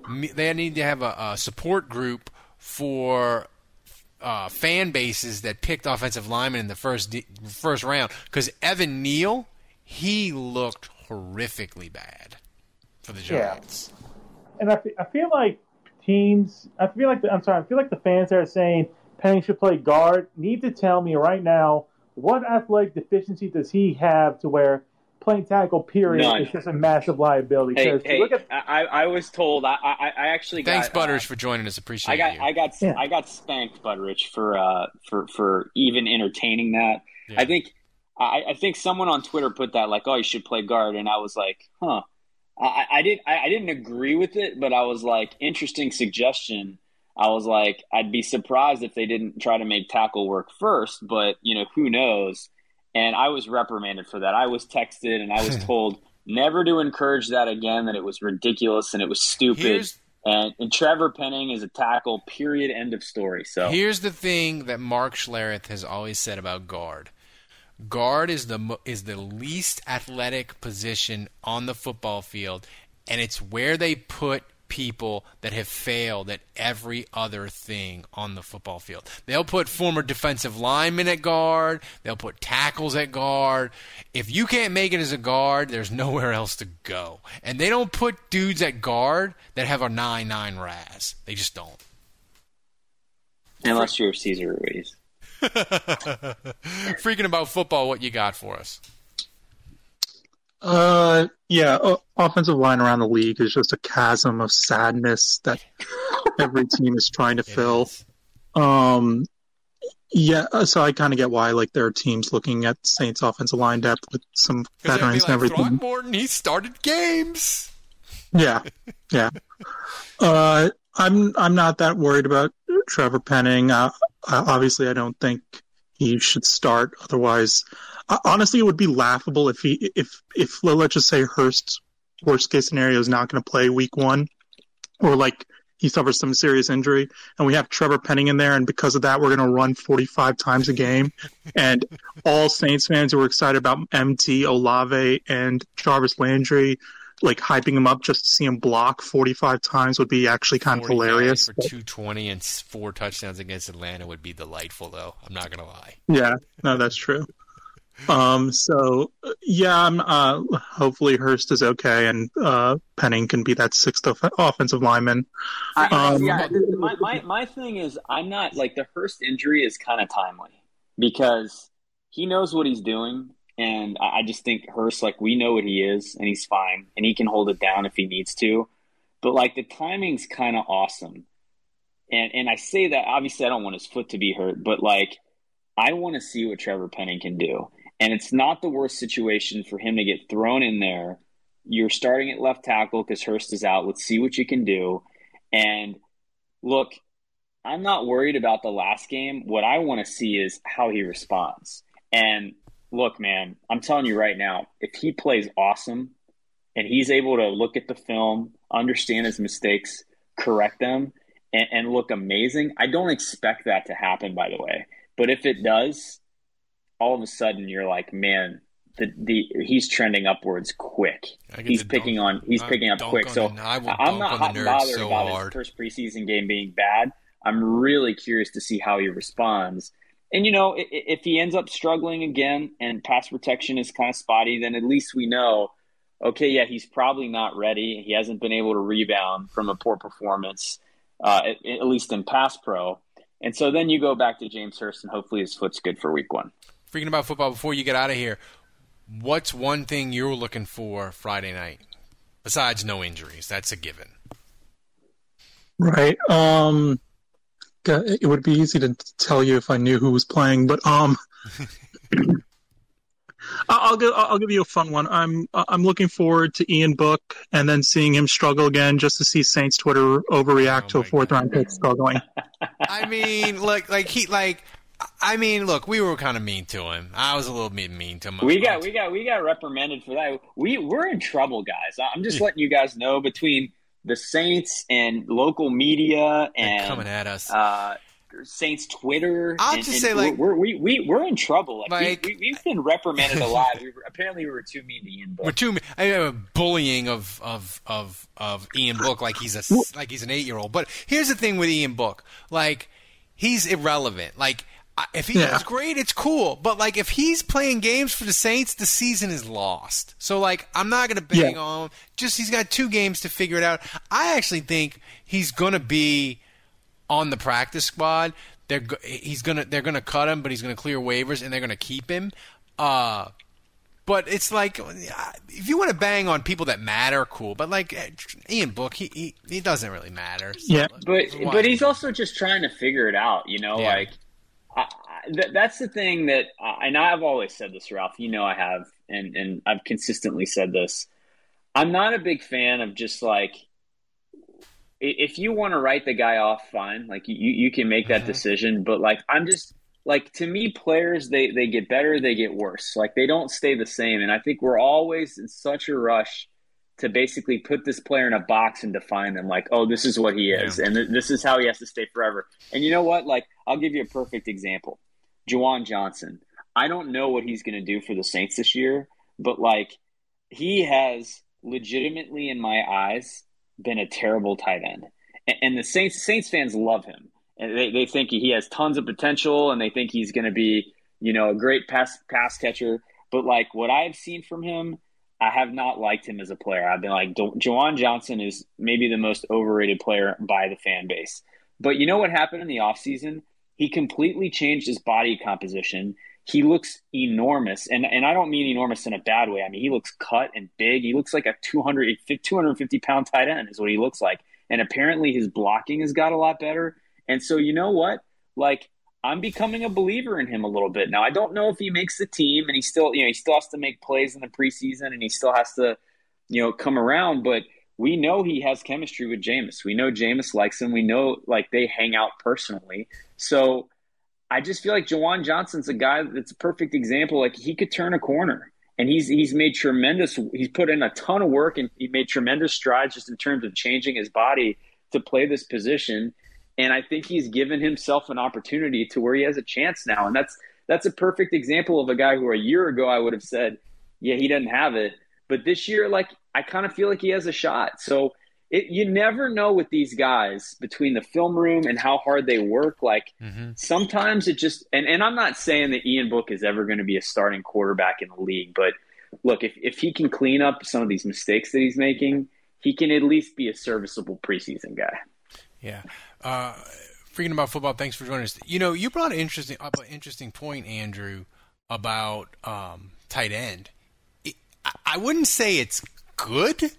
S2: They need to have a, a support group for uh, fan bases that picked offensive linemen in the first first round. Because Evan Neal, he looked horrifically bad for the Giants.
S10: Yeah. And I, I feel like teams. I feel like the, I'm sorry. I feel like the fans are saying Penning should play guard need to tell me right now what athletic deficiency does he have to where playing tackle period None. is just a massive liability.
S4: Hey, hey at, I, I was told I, I, I actually
S2: thanks
S4: got,
S2: Butteridge uh, for joining us. Appreciate
S4: I got
S2: you.
S4: I got yeah. I got spanked Butteridge for uh for for even entertaining that. Yeah. I think I, I think someone on Twitter put that like oh you should play guard and I was like huh I, I didn't I, I didn't agree with it but I was like interesting suggestion. I was like, I'd be surprised if they didn't try to make tackle work first, but you know, who knows? and I was reprimanded for that. I was texted and I was told never to encourage that again. That it was ridiculous and it was stupid. And, and, Trevor Penning is a tackle. Period. End of story. So
S2: here's the thing that Mark Schlereth has always said about guard. Guard is the is the least athletic position on the football field, and it's where they put people that have failed at every other thing on the football field. They'll put former defensive linemen at guard, they'll put tackles at guard. If you can't make it as a guard, there's nowhere else to go. And they don't put dudes at guard that have a 9 9 RAS. They just don't.
S4: Unless you're Cesar Ruiz.
S2: Freaking about football, what you got for us?
S11: Uh, yeah, uh, offensive line around the league is just a chasm of sadness that every team is trying to fill. Um, yeah, uh, so I kind of get why like there are teams looking at Saints offensive line depth with some veterans like, and everything.
S2: Throckmorton, he started games.
S11: Yeah, yeah. uh, I'm I'm not that worried about Trevor Penning. Uh, obviously, I don't think he should start. Otherwise, uh, honestly, it would be laughable if he if if let's just say Hurst's worst case scenario is not going to play week one, or like he suffers some serious injury, and we have Trevor Penning in there, and because of that, we're going to run 45 times a game, and all Saints fans who were excited about MT Olave and Jarvis Landry like hyping him up just to see him block 45 times would be actually kind of hilarious.
S2: For 220 and four touchdowns against Atlanta would be delightful, though. I'm not going to lie.
S11: Yeah, no, that's true. Um, so yeah, I'm, uh, hopefully Hurst is okay and, uh, Penning can be that sixth off- offensive lineman.
S4: Um, yeah, my, my, my thing is I'm not like the Hurst injury is kind of timely because he knows what he's doing. And I just think Hurst, like we know what he is and he's fine and he can hold it down if he needs to. But like the timing's kind of awesome. And, and I say that obviously I don't want his foot to be hurt, but like I want to see what Trevor Penning can do. And it's not the worst situation for him to get thrown in there. You're starting at left tackle because Hurst is out. Let's see what you can do. And look, I'm not worried about the last game. What I want to see is how he responds. And look, man, I'm telling you right now, if he plays awesome and he's able to look at the film, understand his mistakes, correct them, and, and look amazing, I don't expect that to happen, by the way. But if it does, all of a sudden you're like, man, the, the he's trending upwards quick. He's picking dunk, on he's I picking up quick. So I am not hot bothered so about hard. his first preseason game being bad. I'm really curious to see how he responds. And you know, if, if he ends up struggling again and pass protection is kind of spotty, then at least we know, okay, yeah, he's probably not ready. He hasn't been able to rebound from a poor performance, uh, at, at least in pass pro. And so then you go back to James Hurst, and hopefully his foot's good for week one.
S2: Freaking about football, before you get out of here, what's one thing you're looking for Friday night besides no injuries? That's a given.
S11: Right. Um, it would be easy to tell you if I knew who was playing, but um, I'll give I'll give you a fun one. I'm I'm looking forward to Ian Book and then seeing him struggle again, just to see Saints Twitter overreact oh to a fourth God. round pick struggling.
S2: I mean, like like he like I mean, look, we were kind of mean to him. I was a little bit mean to him.
S4: We got, we got, we got reprimanded for that. We we're in trouble, guys. I'm just letting you guys know between the Saints and local media and
S2: They're coming at us.
S4: Uh, Saints Twitter.
S2: I'll
S4: and,
S2: just
S4: and
S2: say, like-
S4: we're, we we we're in trouble. Like,
S2: Like-
S4: we, we, have been reprimanded a lot. We were, apparently, we were too mean to Ian Book.
S2: We're too mean. I have a bullying of of of of Ian Book like he's a like he's an eight year old. But here's the thing with Ian Book, like he's irrelevant. Like I- if he
S11: Yeah.
S2: does great, it's cool. But like if he's playing games for the Saints, the season is lost. So like I'm not gonna bang
S11: Yeah.
S2: on. him. Just he's got two games to figure it out. I actually think he's gonna be on the practice squad. They're he's gonna they're gonna cut him, but he's gonna clear waivers and they're gonna keep him. Uh, but it's like if you want to bang on people that matter, cool. But like Ian Book, he he, he doesn't really matter. So
S11: Yeah.
S4: but but he's also just trying to figure it out. You know,
S2: Yeah.
S4: like I, I, th- that's the thing that, I and I've always said this, Ralph. You know, I have, and and I've consistently said this. I'm not a big fan of just like if you want to write the guy off, fine. Like you you can make that
S2: Mhm.
S4: decision, but like I'm just like to me, players they they get better, they get worse. Like they don't stay the same, and I think we're always in such a rush to basically put this player in a box and define them like, oh, this is what he is, and th- this is how he has to stay forever. And you know what? Like, I'll give you a perfect example. Juwan Johnson. I don't know what he's going to do for the Saints this year, but like, he has legitimately, in my eyes, been a terrible tight end. And, and the Saints Saints fans love him, and they, they think he has tons of potential, and they think he's going to be, you know, a great pass pass catcher. But like what I've seen from him, I have not liked him as a player. I've been like, Jo- Juwan Johnson is maybe the most overrated player by the fan base. But you know what happened in the offseason? He completely changed his body composition. He looks enormous. And, and I don't mean enormous in a bad way. I mean, he looks cut and big. He looks like a 200, 250 pound tight end, is what he looks like. And apparently his blocking has got a lot better. And so, you know what? Like, I'm becoming a believer in him a little bit now. I don't know if he makes the team, and he still, you know, he still has to make plays in the preseason, and he still has to, you know, come around. But we know he has chemistry with Jameis. We know Jameis likes him. We know like they hang out personally. So I just feel like Juwan Johnson's a guy that's a perfect example. Like he could turn a corner, and he's he's made tremendous. He's put in a ton of work, and he made tremendous strides just in terms of changing his body to play this position. And I think he's given himself an opportunity to where he has a chance now. And that's that's a perfect example of a guy who a year ago I would have said, yeah, he doesn't have it. But this year, like I kind of feel like he has a shot. So it, you never know with these guys between the film room and how hard they work. Like sometimes it just and, and I'm not saying that Ian Book is ever going to be a starting quarterback in the league, but look, if, if he can clean up some of these mistakes that he's making, he can at least be a serviceable preseason guy.
S2: Yeah. Uh, freaking about football. Thanks for joining us. You know, you brought an interesting up an interesting point, Andrew, about um, tight end. It, I, I wouldn't say it's good,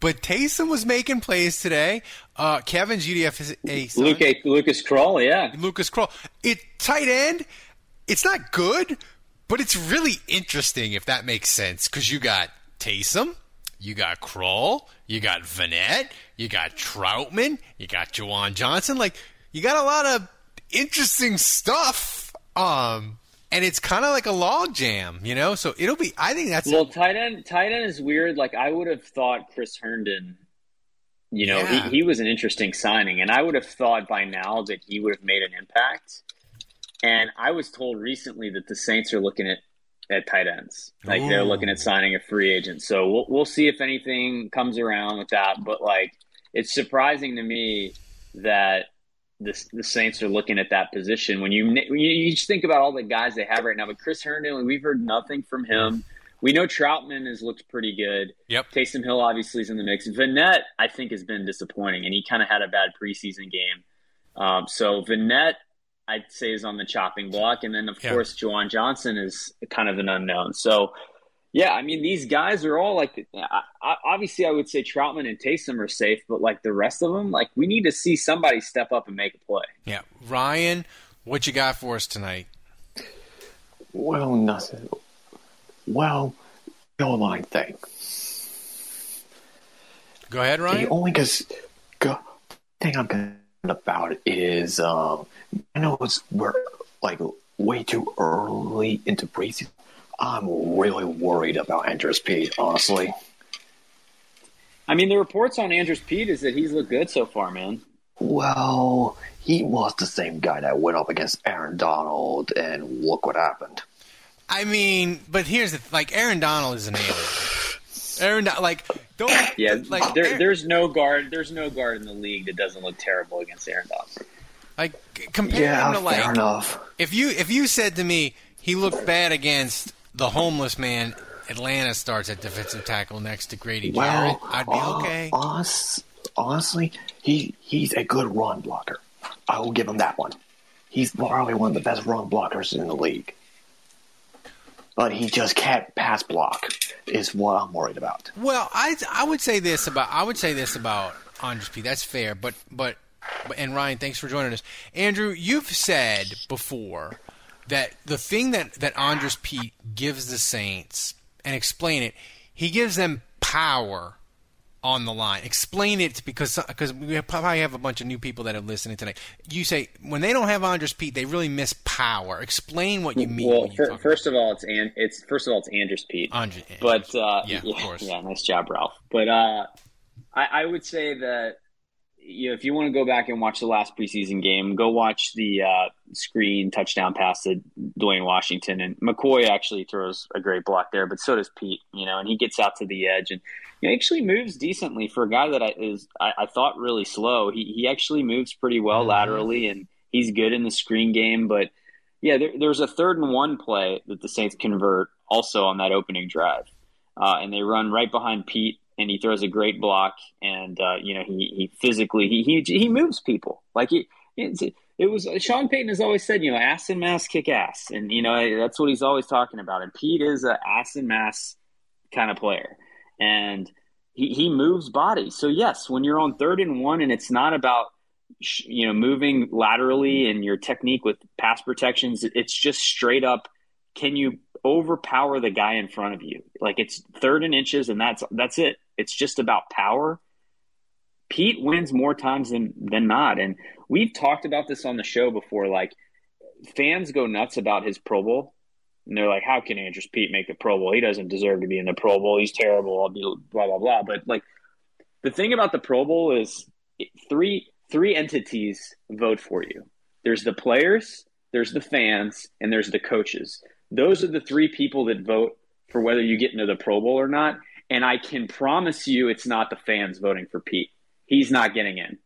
S2: but Taysom was making plays today. Uh, Kevin GDF is a son.
S4: Luke, Lucas Krull, yeah.
S2: Lucas Krull. It tight end. It's not good, but it's really interesting if that makes sense because you got Taysom, you got Krull, you got Vannett, you got Trautman, you got Juwan Johnson. Like you got a lot of interesting stuff. Um, and it's kind of like a log jam, you know. So it'll be. I think that's
S4: well. Tight end, tight end is weird. Like I would have thought Chris Herndon. You know,
S2: Yeah.
S4: he, he was an interesting signing, and I would have thought by now that he would have made an impact. And I was told recently that the Saints are looking at at tight ends, like they're looking at signing a free agent. So we'll we'll see if anything comes around with that. But like, it's surprising to me that the the Saints are looking at that position when you when you, you just think about all the guys they have right now. But Chris Herndon, we've heard nothing from him. We know Trautman has looked pretty good.
S2: Yep.
S4: Taysom Hill obviously is in the mix. Vannett, I think, has been disappointing, and he kind of had a bad preseason game. Um, so Vannett, I'd say, is on the chopping block, and then of
S2: Yeah.
S4: course Juwan Johnson is kind of an unknown. So. Yeah, I mean these guys are all like. I, I, obviously, I would say Trautman and Taysom are safe, but like the rest of them, like we need to see somebody step up and make a play.
S2: yeah. Ryan, what you got for us tonight?
S12: Well, nothing. Well, the line thing.
S2: Go ahead, Ryan.
S12: The only cause, go, thing I'm concerned about is um, I know it's we're like way too early into preseason. I'm really worried about Andrus Peat, honestly.
S4: I mean, the reports on Andrus Peat is that he's looked good so far, man.
S12: Well, he was the same guy that went up against Aaron Donald, and look what happened.
S2: I mean, but here's the like Aaron Donald is an alien. Aaron, like don't
S4: Yeah,
S2: like
S4: there,
S2: Aaron-
S4: there's no guard. There's no guard in the league that doesn't look terrible against Aaron Donald.
S2: Like compare
S12: Yeah,
S2: him to like
S12: fair enough.
S2: if you if you said to me he looked bad against the homeless man Atlanta starts at defensive tackle next to Grady Jarrett,
S12: Well,
S2: I'd be
S12: uh,
S2: okay.
S12: honestly, he he's a good run blocker. I will give him that one. He's probably one of the best run blockers in the league. But he just can't pass block. Is what I'm worried about.
S2: Well, I I would say this about I would say this about Andres P. That's fair, but but- and Ryan, thanks for joining us. Andrew, you've said before that the thing that that Andrus Peat gives the Saints and explain it, he gives them power on the line. Explain it because because we probably have a bunch of new people that are listening tonight. You say when they don't have Andrus Peat, they really miss power. Explain what you mean.
S4: Well,
S2: when you
S4: fir-
S2: talk
S4: first of all, it's and it's first of all it's Andrus Peat.
S2: Andre-
S4: but uh,
S2: Yeah, of course.
S4: yeah, nice job, Ralph. But uh, I, I would say that you know if you want to go back and watch the last preseason game, go watch the uh, screen touchdown pass to Dwayne Washington and McCoy actually throws a great block there, but so does Peat. You know, and he gets out to the edge and he actually moves decently for a guy that I, is I, I thought really slow. He he actually moves pretty well laterally and he's good in the screen game, but. Yeah, there, there's a third and one play that the Saints convert also on that opening drive, uh, and they run right behind Peat, and he throws a great block, and uh, you know he, he physically he, he he moves people. Like he it's, it was Sean Payton has always said you know ass and mass kick ass, and you know that's what he's always talking about, and Peat is a ass and mass kind of player, and he he moves bodies. So yes, when you're on third and one, and it's not about you know moving laterally and your technique with pass protections it's just straight up can you overpower the guy in front of you? Like it's third and inches and that's that's it it's just about power. Peat wins more times than than not. And we've talked about this on the show before. Like fans go nuts about his pro bowl and they're like how can Andrus Peat make the pro bowl? He doesn't deserve to be in the pro bowl. He's terrible. I'll be blah blah blah. But like the thing about the pro bowl is three three entities vote for you. There's the players, there's the fans, and there's the coaches. Those are the three people that vote for whether you get into the Pro Bowl or not. And I can promise you it's not the fans voting for Peat. He's not getting in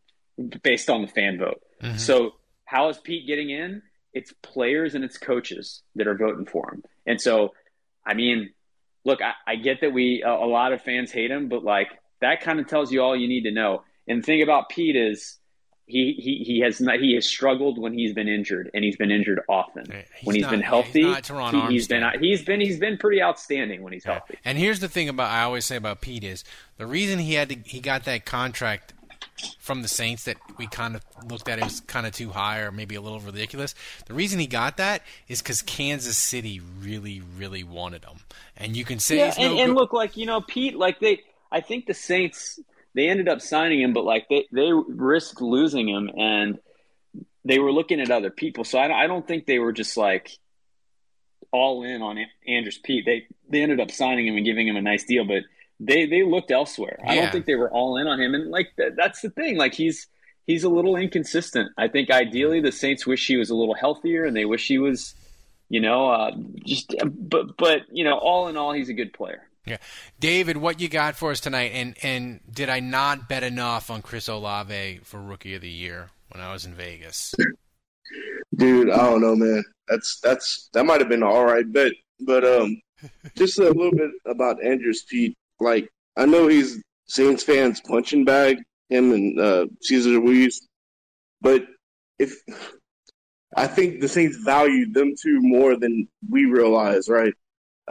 S4: based on the fan vote. Mm-hmm. So how is Peat getting in? It's players and it's coaches that are voting for him. And so, I mean, look, I, I get that we a, a lot of fans hate him, but like that kind of tells you all you need to know. And the thing about Peat is he he he has not he has struggled when he's been injured, and he's been injured often. when he's
S2: not-
S4: been healthy,
S2: he's
S4: he, has been he's been he's been pretty outstanding when he's healthy.
S2: And here's the thing about I always say about Peat is the reason he had to he got that contract from the Saints that we kind of looked at as kind of too high or maybe a little ridiculous. The reason he got that is because Kansas City really, really wanted him. And you can say
S4: yeah,
S2: he's
S4: and,
S2: no
S4: and
S2: good-
S4: look, like you know, Peat, like they, I think the Saints they ended up signing him, but like they they risked losing him, and they were looking at other people. So I, I don't think they were just like all in on Andrus Peat. They they ended up signing him and giving him a nice deal, but they they looked elsewhere. I don't think they were all in on him, and like that, that's the thing. Like he's he's a little inconsistent. I think ideally the Saints wish he was a little healthier, and they wish he was, you know, uh, just but but you know, all in all, he's a good player.
S2: Yeah, David, what you got for us tonight? And and did I not bet enough on Chris Olave for Rookie of the Year when I was in Vegas?
S13: Dude, I don't know, man. That's that's that might have been an all right bet, but um, just a little bit about Andrus Peat. Like I know he's Saints fans punching bag him and uh, Cesar Ruiz, but if I think the Saints valued them two more than we realize, right?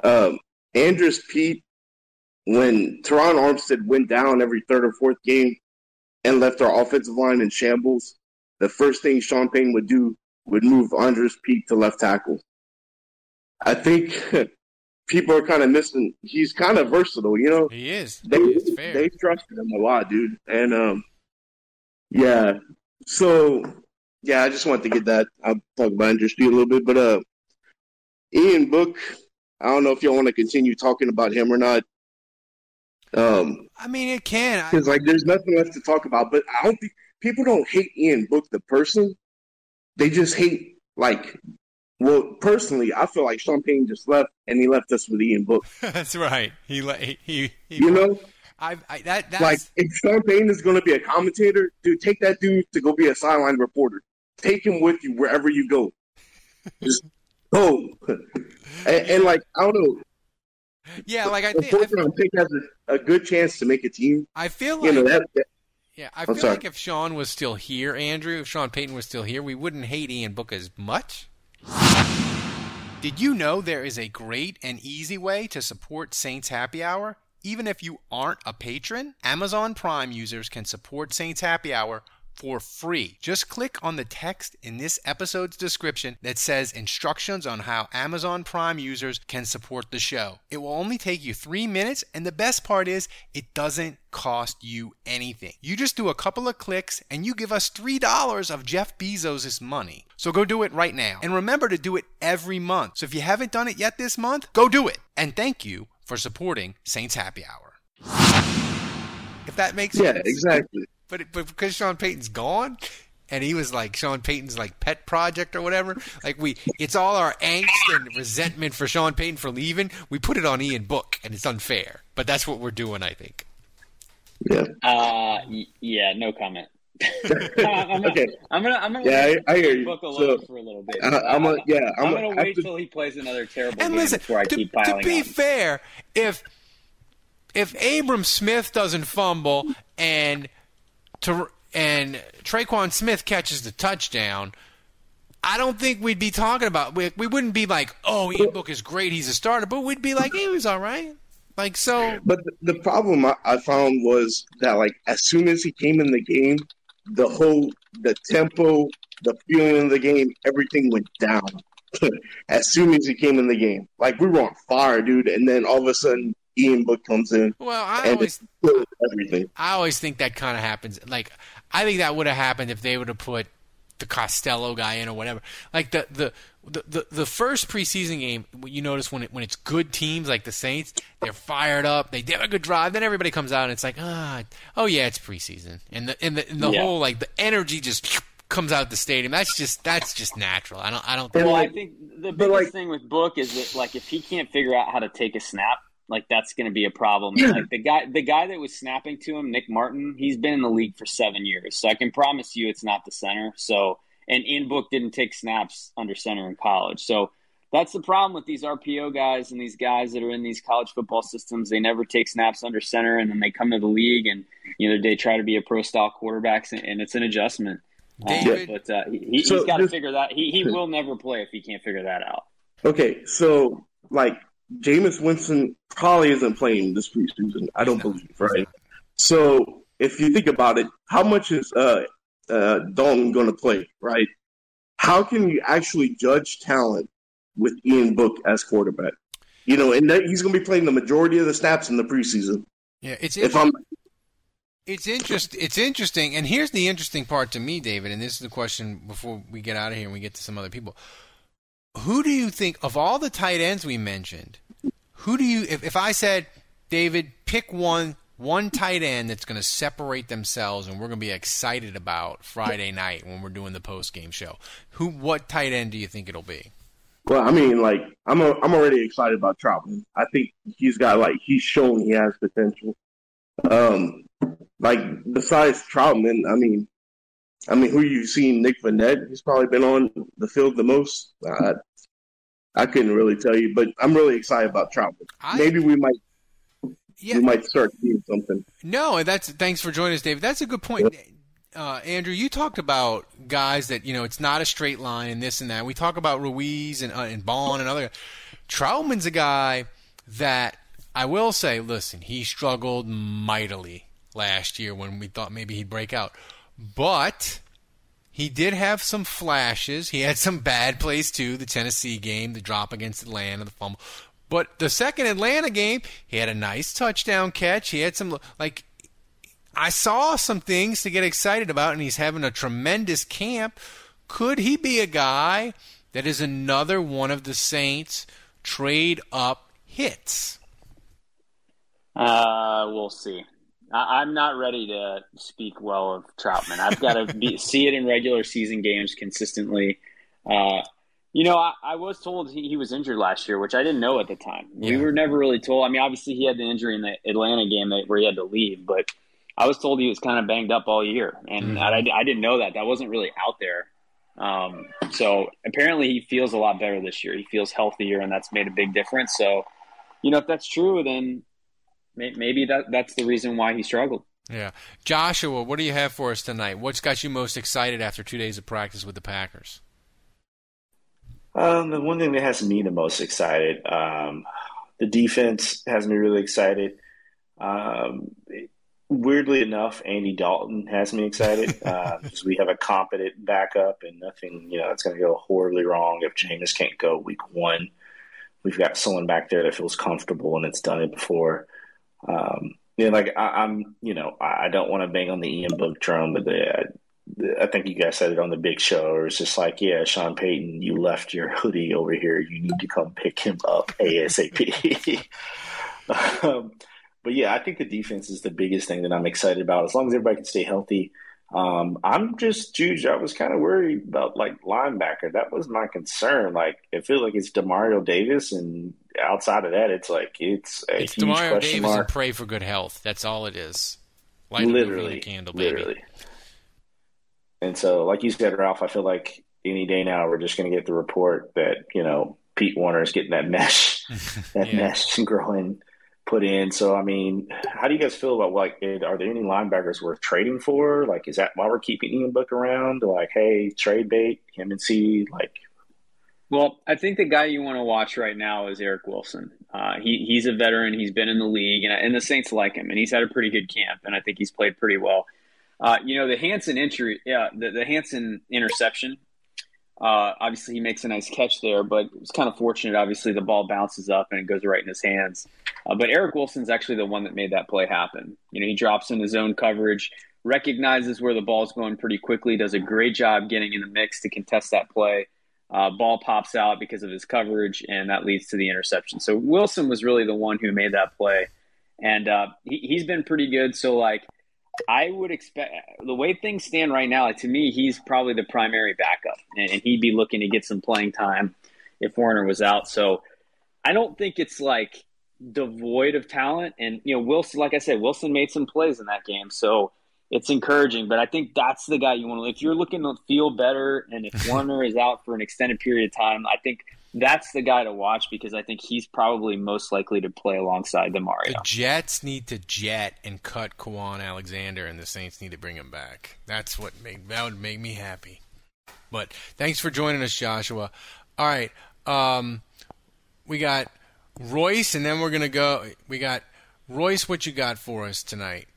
S13: Um, Andrus Peat, when Terron Armstead went down every third or fourth game and left our offensive line in shambles, the first thing Sean Payne would do would move Andrus Peat to left tackle. I think people are kind of missing. He's kind of versatile, you know.
S2: He is.
S13: They they trusted him a lot, dude, and um, yeah. So yeah, I just wanted to get that. I'll talk about Andrus Peat a little bit, but uh, Ian Book. I don't know if y'all want to continue talking about him or not. Um,
S2: I mean, it can.
S13: Because like there's nothing left to talk about. But I don't think people don't hate Ian Book the person. They just hate like well, personally, I feel like Sean Payton just left, and he left us with Ian Book.
S2: that's right. He he he. he
S13: you know,
S2: I, I that that's...
S13: like if Sean Payton is going to be a commentator, dude, take that dude to go be a sideline reporter. Take him with you wherever you go. Just go. and, and, like I don't know.
S2: Yeah, like I think
S13: round pick has a, a, good chance to make a team.
S2: I feel like
S13: you know that, that
S2: yeah, I feel like if Sean was still here, Andrew, if Sean Payton was still here, we wouldn't hate Ian Book as much. Did you know there is a great and easy way to support Saints Happy Hour? Even if you aren't a patron, Amazon Prime users can support Saints Happy Hour for free. Just click on the text in this episode's description that says instructions on how Amazon Prime users can support the show. It will only take you three minutes, and the best part is it doesn't cost you anything. You just do a couple of clicks and you give us $3 of Jeff Bezos' money. So go do it right now. And remember to do it every month. So if you haven't done it yet this month, go do it. And thank you for supporting Saints Happy Hour. If that makes
S13: yeah,
S2: sense.
S13: Yeah, exactly.
S2: But but because Sean Payton's gone, and he was like Sean Payton's like pet project or whatever. Like we, it's all our angst and resentment for Sean Payton for leaving. We put it on Ian Book, and it's unfair. But that's what we're doing, I think.
S13: Yeah.
S4: Uh, yeah. No comment. I'm
S13: okay.
S4: Gonna, I'm gonna. I'm gonna.
S13: Yeah, I, I hear you.
S4: Book alone
S13: so,
S4: for a little bit.
S13: I, am a, yeah. I'm,
S4: I'm gonna
S13: a,
S4: wait
S13: to,
S4: till he plays another terrible
S2: and
S4: game
S2: listen,
S4: before I
S2: to,
S4: keep piling
S2: To be
S4: on.
S2: fair, if if Abram Smith doesn't fumble and to and Tre'Quan Smith catches the touchdown, I don't think we'd be talking about. We, we wouldn't be like, "Oh, Ian Book is great; he's a starter," but we'd be like, "He was all right." Like so.
S13: But the, problem I found was that like as soon as he came in the game, the whole the tempo, the feeling of the game, everything went down. as soon as he came in the game, like we were on fire, dude, and then all of a sudden Ian Book comes in.
S2: Well, I always
S13: everything.
S2: I always think that kind of happens. Like I think that would have happened if they would have put the Costello guy in or whatever. Like the the the, the, the first preseason game, you notice when it, when it's good teams like the Saints, they're fired up, they have a good drive, then everybody comes out and it's like, ah, oh yeah, it's preseason, and the and the, and the
S4: Yeah.
S2: whole like the energy just comes out the stadium. That's just that's just natural. I don't I don't think.
S4: Well, I think the biggest
S13: like-
S4: thing with Book is that like if he can't figure out how to take a snap, like that's going to be a problem. And, like the guy, the guy that was snapping to him, Nick Martin, he's been in the league for seven years, so I can promise you it's not the center. So, and Ian Book didn't take snaps under center in college, so that's the problem with these RPO guys and these guys that are in these college football systems. They never take snaps under center, and then they come to the league and you know they try to be a pro style quarterbacks, and, and it's an adjustment. Uh, but uh, he, he's
S13: So
S4: got to figure that. He he will never play if he can't figure that out.
S13: Okay, so like Jameis Winston probably isn't playing this preseason. I don't believe, right? So if you think about it, how much is uh uh Dalton going to play, right? How can you actually judge talent with Ian Book as quarterback? You know, and that, he's going to be playing the majority of the snaps in the preseason.
S2: Yeah, it's
S13: If I'm
S2: It's interest. It's interesting, and here's the interesting part to me, David. And this is the question before we get out of here and we get to some other people. Who do you think of all the tight ends we mentioned? Who do you? If, if I said, David, pick one one tight end that's going to separate themselves, and we're going to be excited about Friday night when we're doing the post game show. Who? What tight end do you think it'll be?
S13: well, I mean, like I'm a, I'm already excited about Trautman. I think he's got like he's shown he has potential. Um, like besides Trautman, I mean, I mean, who you seen? Nick Vannett. He's probably been on the field the most. Uh, I couldn't really tell you, but I'm really excited about Trautman.
S2: I-
S13: Maybe we might
S2: Yeah.
S13: we might start seeing something.
S2: No, and that's thanks for joining us, David. That's a good point. Uh, Andrew, you talked about guys that you know it's not a straight line and this and that. We talk about Ruiz and uh, and Baun and other. guys. Trautman's a guy that I will say. Listen, he struggled mightily last year when we thought maybe he'd break out, but he did have some flashes. He had some bad plays too. The Tennessee game, the drop against Atlanta, the fumble. But the second Atlanta game, he had a nice touchdown catch. He had some like I saw some things to get excited about, and he's having a tremendous camp. Could he be a guy that is another one of the Saints trade up hits?
S4: Uh, we'll see. I, am not ready to speak well of Trautman. I've got to be, see it in regular season games consistently. Uh, you know, I, I was told he, he, was injured last year, which I didn't know at the time. Yeah. We were never really told. I mean, obviously he had the injury in the Atlanta game that, where he had to leave, but I was told he was kind of banged up all year, and mm. I, I, didn't know that. That wasn't really out there. Um, so apparently he feels a lot better this year. He feels healthier, and that's made a big difference. So, you know, if that's true, then maybe that that's the reason why he struggled.
S2: Yeah, Joshua, what do you have for us tonight? What's got you most excited after two days of practice with the Packers?
S14: Um, the one thing that has me the most excited, um, the defense has me really excited. Um, weirdly enough, Andy Dalton has me excited uh, because we have a competent backup and nothing, you know, it's going to go horribly wrong if Jameis can't go week one. We've got someone back there that feels comfortable and it's done it before. Um, know, like I, am you know, I don't want to bang on the Ian Book drum, but the, I think you guys said it on the big show. It was just like, yeah, Sean Payton, you left your hoodie over here. You need to come pick him up ASAP. um, but yeah, I think the defense is the biggest thing that I'm excited about. As long as everybody can stay healthy, um, I'm just Juge. I was kind of worried about like linebacker. That was my concern. Like, it feels like it's Demario Davis, and outside of that, it's like it's a
S2: it's
S14: huge
S2: Demario
S14: question
S2: Davis
S14: mark.
S2: and pray for good health. That's all it is. Light
S14: literally,
S2: candle, baby.
S14: literally. And so, like you said, Ralph, I feel like any day now we're just going to get the report that you know Pete Werner is getting that mesh, that
S2: Yeah.
S14: mesh growing put in. So, I mean, how do you guys feel about like, it- are there any linebackers worth trading for? Like, is that why we're keeping Ian Book around? Like, hey, trade bait, him and C, like,
S4: Well, I think the guy you want to watch right now is Eric Wilson. Uh, he he's a veteran. He's been in the league, and, and the Saints like him, and he's had a pretty good camp, and I think he's played pretty well. Uh, you know, the Hanson injury, yeah, the, the Hanson interception. Uh, obviously, he makes a nice catch there, but it's kind of fortunate. Obviously, the ball bounces up and it goes right in his hands. Uh, but Eric Wilson's actually the one that made that play happen. You know, he drops in his own coverage, recognizes where the ball's going pretty quickly, does a great job getting in the mix to contest that play. Uh, ball pops out because of his coverage, and that leads to the interception. So Wilson was really the one who made that play, and uh, he, he's been pretty good. So like, I would expect the way things stand right now. To me, he's probably the primary backup, and, and he'd be looking to get some playing time if Werner was out. So I don't think it's like devoid of talent. And you know, Wilson, like I said, Wilson made some plays in that game, so it's encouraging. But I think that's the guy you want to. If you're looking to feel better, and if Werner is out for an extended period of time, I think that's the guy to watch because I think he's probably most likely to play alongside Demario.
S2: The Jets need to jet and cut Kwon Alexander, and the Saints need to bring him back. That's what make that would make me happy. But thanks for joining us, Joshua. All right, um, we got Royce, and then we're gonna go. We got Royce. What you got for us tonight?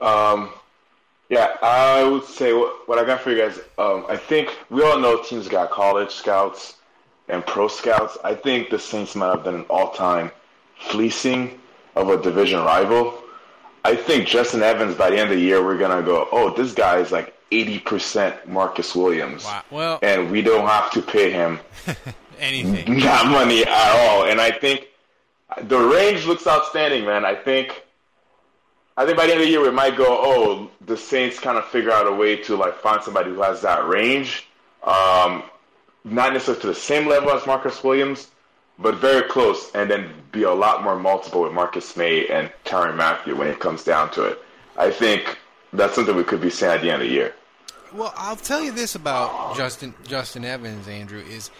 S15: Um, yeah, I would say what, what I got for you guys. Um, I think we all know teams got college scouts and pro scouts. I think the Saints might have done an all-time fleecing of a division rival. I think Justin Evans by the end of the year we're gonna go, oh, this guy is like eighty percent Marcus Williams,
S2: Wow. Well,
S15: and we don't have to pay him
S2: anything.
S15: not money at all. And I think the range looks outstanding, man. I think I think by the end of the year we might go, oh, the Saints kind of figure out a way to like find somebody who has that range. Um, not necessarily to the same level as Marcus Williams, but very close, and then be a lot more multiple with Marcus Maye and Tyrann Mathieu when it comes down to it. I think that's something we could be saying at the end of the year.
S2: Well, I'll tell you this about Justin Justin Evans, Andrew is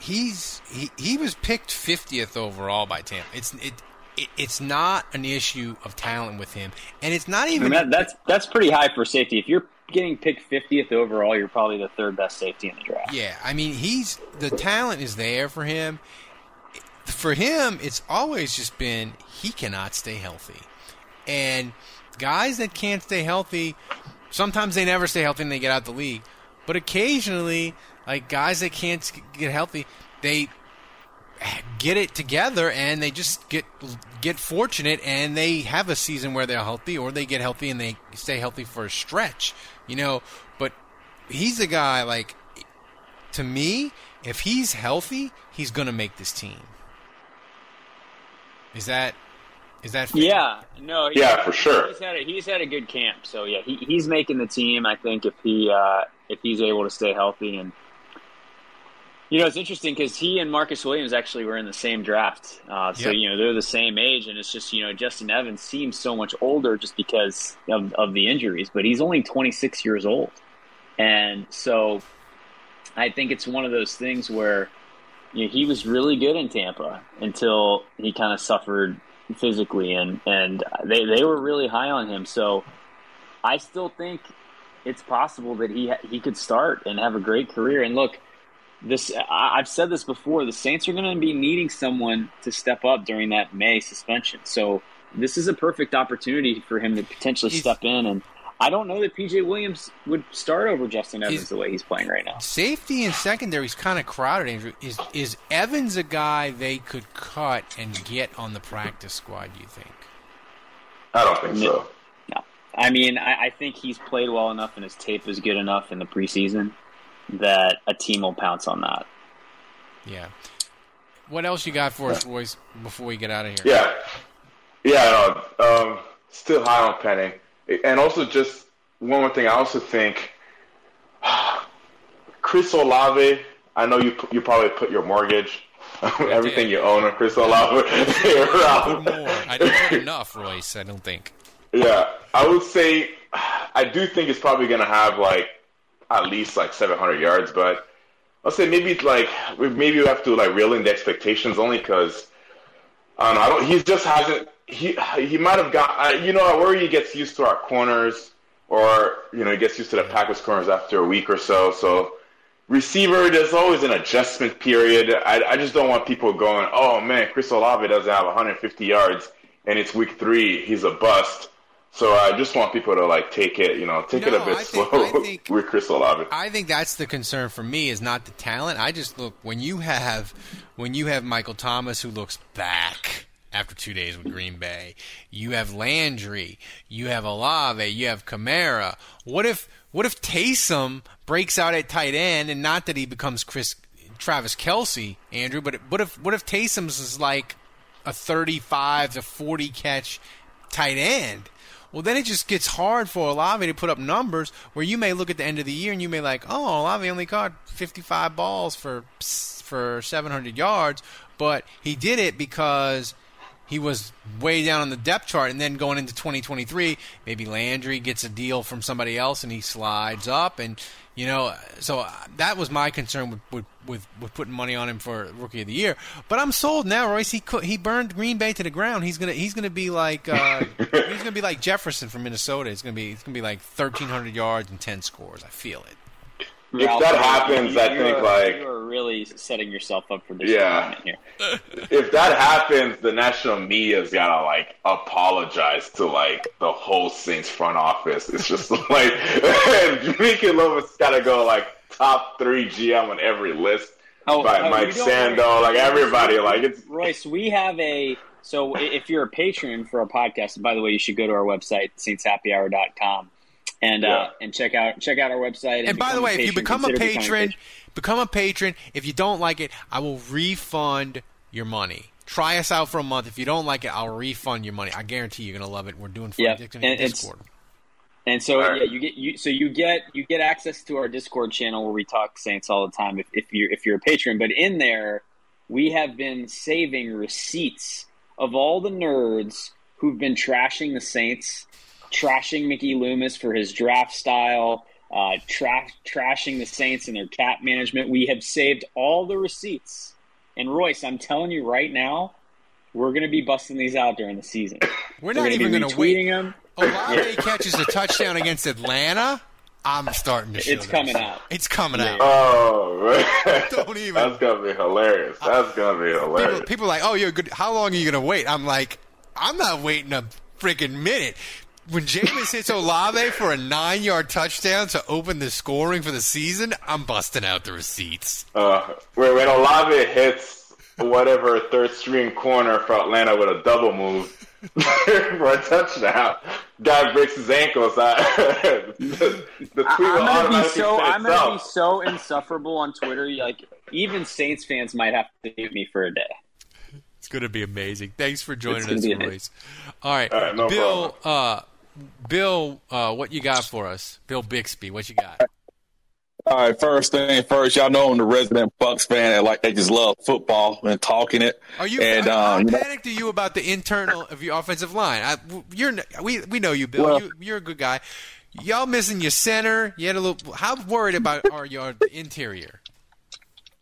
S2: he's he, he was picked 50th overall by Tampa. It's it, it it's not an issue of talent with him, and it's not even
S4: that, that's that's pretty high for safety. If you're getting picked 50th overall, you're probably the third best safety in the draft.
S2: Yeah, I mean, he's the talent is there for him. For him, it's always just been he cannot stay healthy, and guys that can't stay healthy, sometimes they never stay healthy and they get out the league. But occasionally, like guys that can't get healthy, they get it together and they just get get fortunate and they have a season where they're healthy or they get healthy and they stay healthy for a stretch you know but he's a guy like to me if he's healthy he's gonna make this team is that Is that fair?
S4: Yeah, no. he-
S15: Yeah, for sure.
S4: He's had a, he's had a good camp, so yeah, he, he's making the team. I think if he uh, if he's able to stay healthy, and you know, it's interesting because he and Marcus Williams actually were in the same draft, uh, so
S2: Yep.
S4: you know they're the same age, and it's just you know Justin Evans seems so much older just because of, of the injuries, but he's only 26 years old, and so I think it's one of those things where you know, he was really good in Tampa until he kind of suffered physically, and and they they were really high on him. So I still think it's possible that he ha- he could start and have a great career. And look, this I- I've said this before: the Saints are going to be needing someone to step up during that Maye suspension. So this is a perfect opportunity for him to potentially step in. And I don't know that PJ Williams would start over Justin Evans the way he's playing right now.
S2: Safety and secondary is kind of crowded. Andrew, is is Evans a guy they could cut and get on the practice squad? You think?
S15: I don't think so.
S4: No. I mean, I, I think he's played well enough and his tape is good enough in the preseason that a team will pounce on that.
S2: Yeah. What else you got for us, Royce? Before we get out of here?
S15: Yeah, yeah. No, um, still high on Penny, and also just one more thing. I also think Chris Olave. I know you you probably put your mortgage, everything you own on Chris Olave.
S2: Put more. I didn't put enough, Royce. I don't think.
S15: Yeah, I would say I do think it's probably going to have like at least like 700 yards, but I'll say maybe it's like we- maybe we have to like reel in the expectations only because I don't know. I don't. He just hasn't. He he might have got. Uh, you know, I worry he gets used to our corners, or you know, he gets used to the Packers corners after a week or so. So receiver, there's always an adjustment period. I, I just don't want people going, oh man, Chris Olave doesn't have 150 yards and it's week three, he's a bust. So I just want people to like take it, you know, take it a bit
S2: I think-
S15: slow
S2: I think-
S15: with Chris Olave.
S2: I think that's the concern for me is not the talent. I just look when you have when you have Michael Thomas who looks back after two days with Green Bay. You have Landry. You have Olave. You have Kamara. What if what if Taysom breaks out at tight end and not that he becomes Chris Travis Kelsey, Andrew, but what if what if Taysom's is like a thirty-five to forty catch tight end? Well, then it just gets hard for Olave to put up numbers where you may look at the end of the year and you may like, oh, Olave only caught 55 balls for for 700 yards, but he did it because he was way down on the depth chart. And then going into 2023, maybe Landry gets a deal from somebody else and he slides up. And, you know, so that was my concern with, with, with, with putting money on him for Rookie of the Year. But I'm sold now, Royce. He he burned Green Bay to the ground. He's gonna he's gonna be like uh, he's gonna be like Jefferson from Minnesota. It's gonna be it's gonna be like 1,300 yards and 10 scores. I feel it.
S15: If that happens,
S4: you,
S15: I
S4: you
S15: think
S4: are,
S15: like
S4: you are really setting yourself up for
S15: this.
S4: Yeah. here.
S15: if that happens, the national media's gotta like apologize to like the whole Saints front office. It's just like Mickey Loomis gotta go like top three GM on every list
S4: Oh,
S15: by
S4: oh,
S15: Mike Sando, like everybody. Like it's
S4: Royce, we have a so if you're a patron for our podcast, and by the way, you should go to our website, saintshappyhour.com and
S2: Yeah.
S4: uh, and check out check out our website. And,
S2: And by the
S4: become
S2: way, if you become a
S4: consider becoming
S2: patron, become a patron. If you don't like it, I will refund your money. Try us out for a month. If you don't like it, I'll refund your money. I guarantee you're gonna love it. We're doing fun
S4: Yeah,
S2: it's
S4: and it's-
S2: Discord.
S4: And so yeah, you get you so you get you get access to our Discord channel where we talk Saints all the time if, if you're if you're a patron. But in there, we have been saving receipts of all the nerds who've been trashing the Saints, trashing Mickey Loomis for his draft style, uh, tra- trashing the Saints and their cap management. We have saved all the receipts. And Royce, I'm telling you right now, we're going to be busting these out during the season.
S2: We're
S4: gonna
S2: not even going to
S4: retweeting
S2: wait.
S4: them.
S2: Olave catches a touchdown against Atlanta. I'm starting to. Show
S4: It's coming
S2: shit.
S4: out.
S2: It's coming out.
S15: Oh, man.
S2: Don't even.
S15: That's gonna be hilarious. That's gonna be hilarious.
S2: People, people are like, oh, you're good. How long are you going to wait? I'm like, I'm not waiting a freaking minute. When Jameis hits Olave for a nine yard touchdown to open the scoring for the season, I'm busting out the receipts.
S15: Uh, where when Olave hits whatever third string corner for Atlanta with a double move for a touchdown, guy breaks his ankles. I, the, the tweet
S4: I'm gonna be so I'm gonna be so insufferable on Twitter. Like even Saints fans might have to mute me for a day.
S2: It's going to be amazing. Thanks for joining us,
S12: be
S2: Royce. All right,
S15: All right, no
S2: Bill. Uh, Bill, uh, what you got for us? Bill Bixby, what you got?
S16: All right, first thing first, y'all know I'm the resident Bucks fan and like they just love football and talking it.
S2: Are you?
S16: And
S2: how, how
S16: um, you know,
S2: panicked are you about the internal of your offensive line? I, you're we we know you, Bill.
S16: Well-
S2: you, you're a good guy. Y'all missing your center. You had a little. How worried about are you on the interior?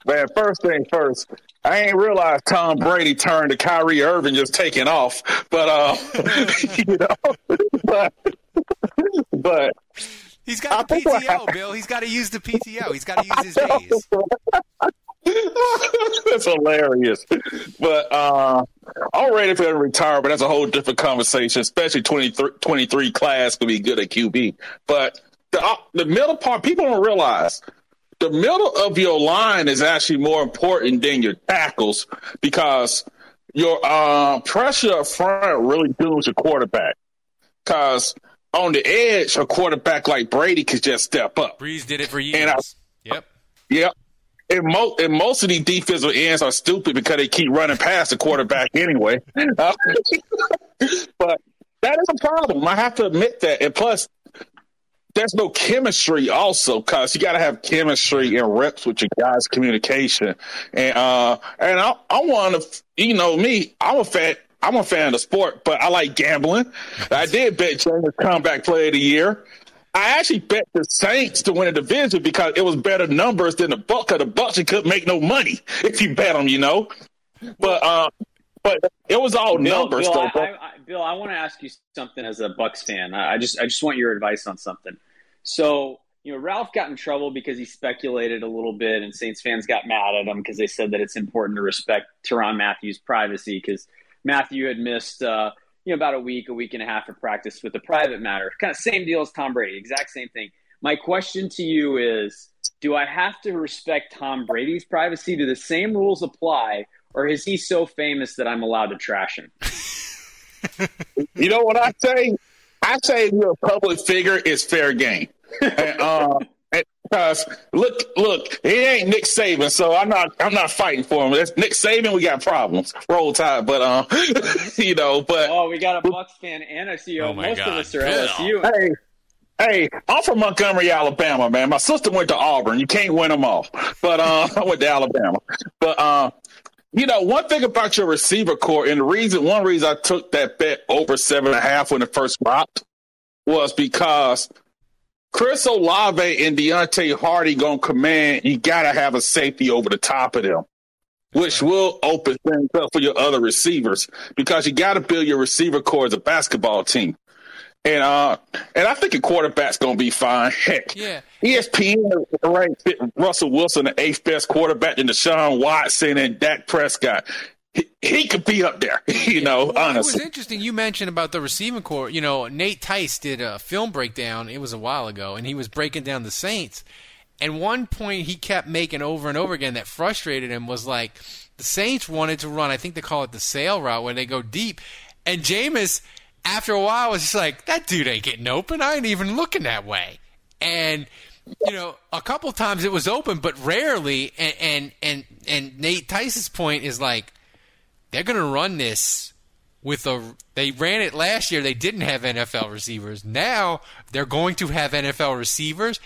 S16: man, first thing first, I ain't realized Tom Brady turned to Kyrie Irving just taking off, but uh, you know, but but
S2: He's got the PTO, Bill. He's got to use the PTO. He's got to use his days.
S16: That's hilarious. But uh, I'm ready for him to retire, but that's a whole different conversation, especially 23, 23 class could be good at QB. But the, uh, the middle part, people don't realize the middle of your line is actually more important than your tackles because your uh, pressure up front really dooms your quarterback. Because on the edge, a quarterback like Brady could just step up.
S2: Brees did it for years.
S16: And I-
S2: yep.
S16: Yep. And, mo- and most of these defensive ends are stupid because they keep running past the quarterback anyway. Uh, but that is a problem. I have to admit that. And plus, there's no chemistry also because you got to have chemistry and reps with your guys' communication. And uh, and I, I want to, you know, me, I'm a fan. I'm a fan of the sport, but I like gambling. I did bet Jameis comeback player of the year. I actually bet the Saints to win a division because it was better numbers than the Buck. Cause the Bucks you couldn't make no money if you bet them, you know. But uh, but it was all
S17: Bill,
S16: numbers
S17: Bill,
S16: though.
S17: I. I, I, Bill, I want to ask you something as a Bucks fan. I, just, I just want your advice on something. So, you know, Ralph got in trouble because he speculated a little bit, and Saints fans got mad at him because they said that it's important to respect Tyrann Mathieu's privacy because Mathieu had missed, uh, you know, about a week, a week and a half of practice with a private matter. Kind of same deal as Tom Brady, exact same thing. My question to you is Do I have to respect Tom Brady's privacy? Do the same rules apply, or is he so famous that I'm allowed to trash him?
S16: You know what I say? I say if you're a public figure, it's fair game. and, uh, because look, look, he ain't Nick Saban, so I'm not, I'm not fighting for him. It's Nick Saban, we got problems. Roll Tide, but uh, you know, but
S17: oh, we got a Bucks fan and a CEO.
S16: Oh, my
S17: Most of us are
S16: Bill.
S17: LSU.
S16: Hey, hey, I'm from Montgomery, Alabama, man. My sister went to Auburn. You can't win them all, but uh, I went to Alabama. But uh, you know, one thing about your receiver core, and the reason, one reason I took that bet over seven and a half when it first dropped was because Chris Olave and Deonte Harty gonna command. You gotta have a safety over the top of them, which will open things up for your other receivers because you got to build your receiver core as a basketball team. And uh, and I think a quarterback's gonna be fine. Heck,
S2: Yeah.
S16: ESPN ranked Russell Wilson the eighth best quarterback in Deshaun Watson and Dak Prescott. He, he could be up there, you know.
S2: Well, it was interesting. You mentioned about the receiving core. You know, Nate Tice did a film breakdown. It was a while ago, and he was breaking down the Saints. And one point he kept making over and over again that frustrated him was like the Saints wanted to run. I think they call it the sail route where they go deep, and Jameis after a while I was just like that dude ain't getting open. I ain't even looking that way. And you know, a couple times it was open, but rarely. And and and, and Nate Tice's point is like they're going to run this with a. They ran it last year. They didn't have NFL receivers. Now they're going to have NFL receivers,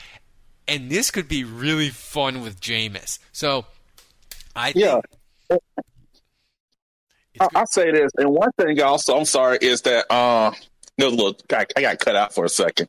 S2: and this could be really fun with Jameis. So, I think,
S16: yeah. I, I say this, and one thing also, I'm sorry, is that uh, no, look, I, I got cut out for a second.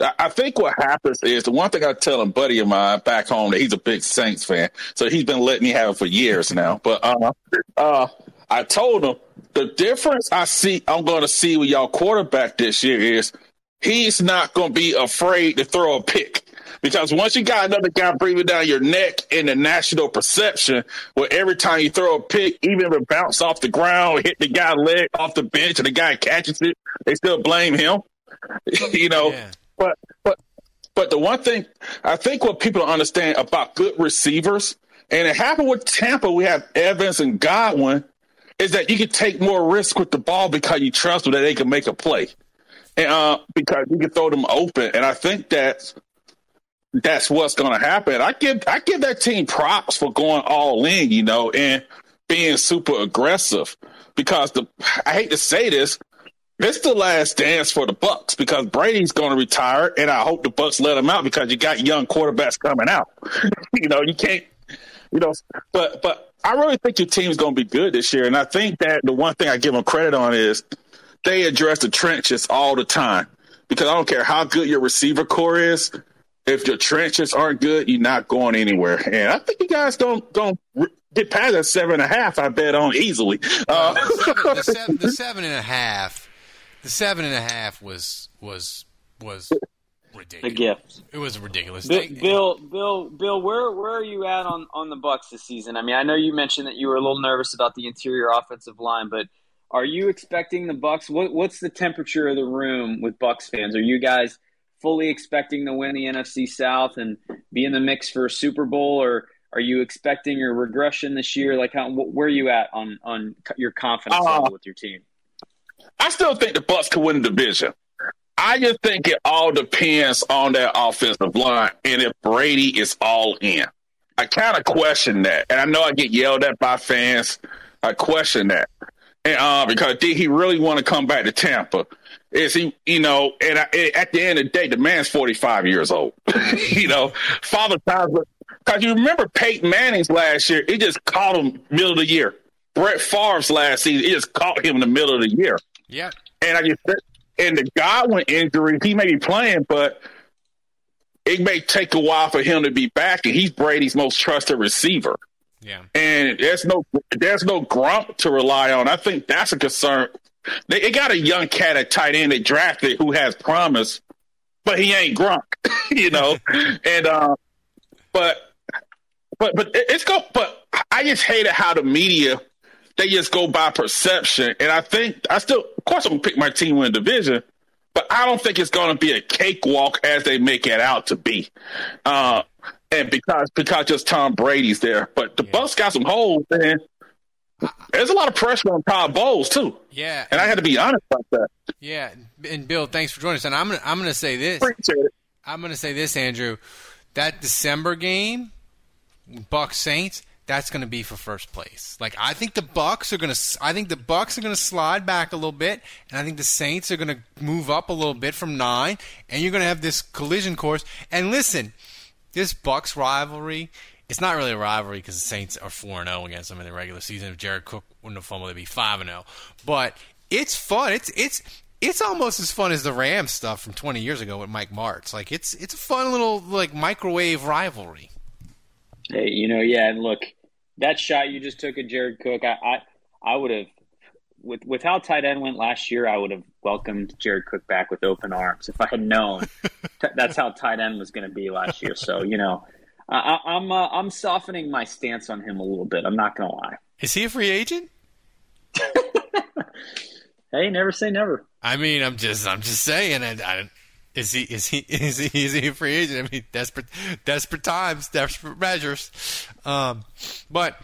S16: I, I think what happens is the one thing I tell a buddy of mine back home that he's a big Saints fan, so he's been letting me have it for years now. But uh, uh, I told him the difference I see I'm going to see with y'all quarterback this year is he's not going to be afraid to throw a pick. Because once you got another guy breathing down your neck in the national perception, where every time you throw a pick, even if it bounces off the ground, hit the guy leg off the bench, and the guy catches it, they still blame him. you know, but but but the one thing I think what people understand about good receivers, and it happened with Tampa, we have Evans and Godwin, is that you can take more risk with the ball because you trust them that they can make a play, and uh, because you can throw them open. And I think that's that's what's going to happen. I give I give that team props for going all in, you know, and being super aggressive because the I hate to say this, it's the last dance for the Bucks because Brady's going to retire, and I hope the Bucks let him out because you got young quarterbacks coming out. you know, you can't, you know, but but I really think your team's going to be good this year, and I think that the one thing I give them credit on is they address the trenches all the time because I don't care how good your receiver core is. If your trenches aren't good, you're not going anywhere. And I think you guys don't don't get past that seven and a half. I bet on easily. Uh,
S2: the, seven, the, seven, the seven and a half the seven and a half was was was ridiculous.
S4: A gift.
S2: It was a ridiculous.
S4: Bill, Bill, Bill, Bill, where where are you at on on the Bucks this season? I mean, I know you mentioned that you were a little nervous about the interior offensive line, but are you expecting the Bucks? What, what's the temperature of the room with Bucks fans? Are you guys fully expecting to win the NFC South and be in the mix for a Super Bowl, or are you expecting a regression this year? Like, how, where are you at on on your confidence uh, level with your team?
S16: I still think the Bucks could win the division. I just think it all depends on that offensive line and if Brady is all in. I kind of question that, and I know I get yelled at by fans. I question that, and uh, because did he really want to come back to Tampa? Is he, you know? And I, at the end of the day, the man's forty five years old. you know, father time. Because you remember Peyton Manning's last year, it just caught him middle of the year. Brett Favre's last season, it just caught him in the middle of the year.
S2: Yeah.
S16: And I just and the Godwin injury, he may be playing, but it may take a while for him to be back, and he's Brady's most trusted receiver.
S2: Yeah.
S16: And there's no there's no Gronk to rely on. I think that's a concern. They, they got a young cat at tight end they drafted who has promise, but he ain't Gronk, you know. and uh, but but but it's go. But I just hated how the media they just go by perception. And I think I still, of course, I'm gonna pick my team win division, but I don't think it's gonna be a cakewalk as they make it out to be. Uh, and because because just Tom Brady's there, but the yeah. Bucks got some holes, man. There's a lot of pressure on Todd Bowles too.
S2: Yeah,
S16: and I had to be honest about that.
S2: Yeah, and Bill, thanks for joining us. And I'm gonna I'm gonna say this. I'm gonna say this, Andrew. That December game, Bucks Saints that's going to be for first place. Like I think the Bucks are going to I think the Bucks are going to slide back a little bit and I think the Saints are going to move up a little bit from 9 and you're going to have this collision course. And listen, this Bucks rivalry it's not really a rivalry because the Saints are 4 0 against them in the regular season. If Jared Cook wouldn't have fumbled, they'd be 5 0. But it's fun. It's it's it's almost as fun as the Rams stuff from 20 years ago with Mike Martz. Like it's it's a fun little like microwave rivalry.
S4: Hey, you know, yeah, and look, that shot you just took at Jared Cook, I I, I would have with with how tight end went last year, I would have welcomed Jared Cook back with open arms if I had known t- that's how tight end was going to be last year. So you know, I, am I'm, uh, I'm softening my stance on him a little bit. I'm not going to lie.
S2: Is he a free agent?
S4: hey, never say never.
S2: I mean, I'm just I'm just saying. I, I, is he is he is he is he a free agent? I mean, desperate desperate times, desperate measures. Um, but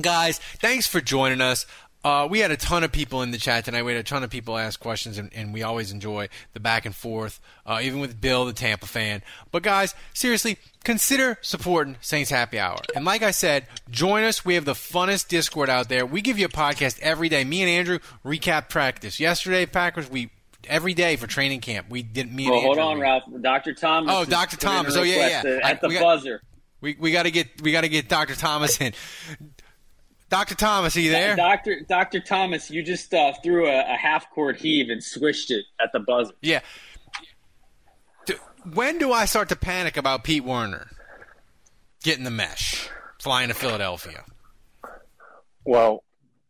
S2: guys, thanks for joining us. Uh, we had a ton of people in the chat tonight. We had a ton of people ask questions, and, and we always enjoy the back and forth, uh, even with Bill, the Tampa fan. But guys, seriously, consider supporting Saints Happy Hour. And like I said, join us. We have the funnest Discord out there. We give you a podcast every day. Me and Andrew recap practice. Yesterday, Packers, we every day for training camp. We did me.
S4: Well, hold on, Ralph. Doctor Thomas.
S2: Oh, Doctor Thomas. Oh, yeah, yeah.
S4: At the
S2: we
S4: buzzer.
S2: Got, we we got to get we got to get Doctor Thomas in. Doctor Thomas, are you there?
S4: Doctor Doctor Thomas, you just uh, threw a, a half court heave and swished it at the buzzer.
S2: Yeah. When do I start to panic about Pete Werner getting the mesh, flying to Philadelphia?
S18: Well,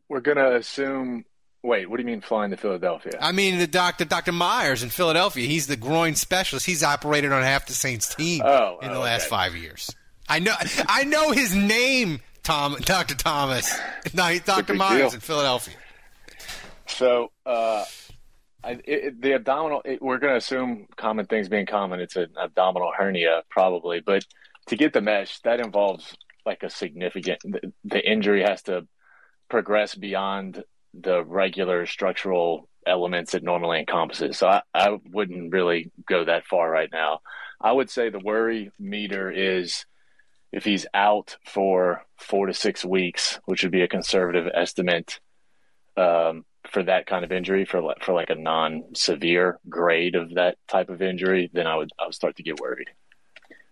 S18: we're going to assume Wait, what do you mean flying to Philadelphia?
S2: I mean the doctor, Dr. Meyers in Philadelphia. He's the groin specialist. He's operated on half the Saints team
S18: oh,
S2: in the
S18: oh,
S2: last
S18: okay.
S2: five years. I know, I know his name, Tom, Dr. Thomas. No, he's Dr. Meyers
S18: deal.
S2: in Philadelphia.
S18: So, uh, I, it, the abdominal, it, we're going to assume common things being common. It's an abdominal hernia, probably. But to get the mesh, that involves like a significant, the, the injury has to progress beyond the regular structural elements it normally encompasses. So I, I wouldn't really go that far right now. I would say the worry meter is if he's out for four to six weeks, which would be a conservative estimate um, for that kind of injury, for for like a non-severe grade of that type of injury, then I would I would start to get worried.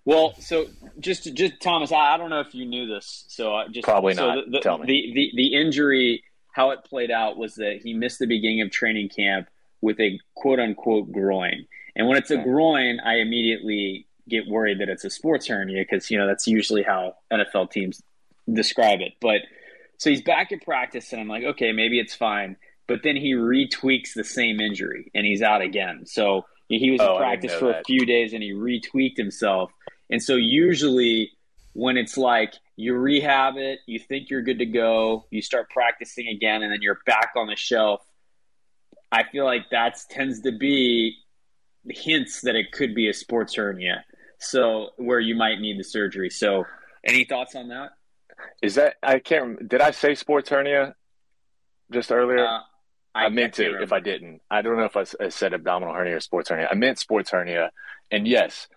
S4: Well, so just just Thomas, I, I don't know if you knew this, so I just
S18: Probably
S4: so
S18: not.
S4: The, the,
S18: Tell me.
S4: The, the the injury, how it played out was that he missed the beginning of training camp with a quote unquote groin, and when it's a groin, I immediately get worried that it's a sports hernia because you know that's usually how NFL teams describe it. But so he's back at practice, and I'm like, okay, maybe it's fine. But then he retweaks the same injury, and he's out again. So he was
S18: Oh,
S4: in practice for a few days, and he retweaked himself. And so usually when it's like you rehab it, you think you're good to go, you start practicing again, and then you're back on the shelf. I feel like that tends to be hints that it could be a sports hernia. So where you might need the surgery. So any thoughts on that?
S18: Is that I can't? Did I say sports hernia just earlier?
S4: Uh,
S18: I, meant
S4: can't
S18: to. If I didn't, I don't know if I said abdominal hernia or sports hernia. I meant sports hernia. And yes,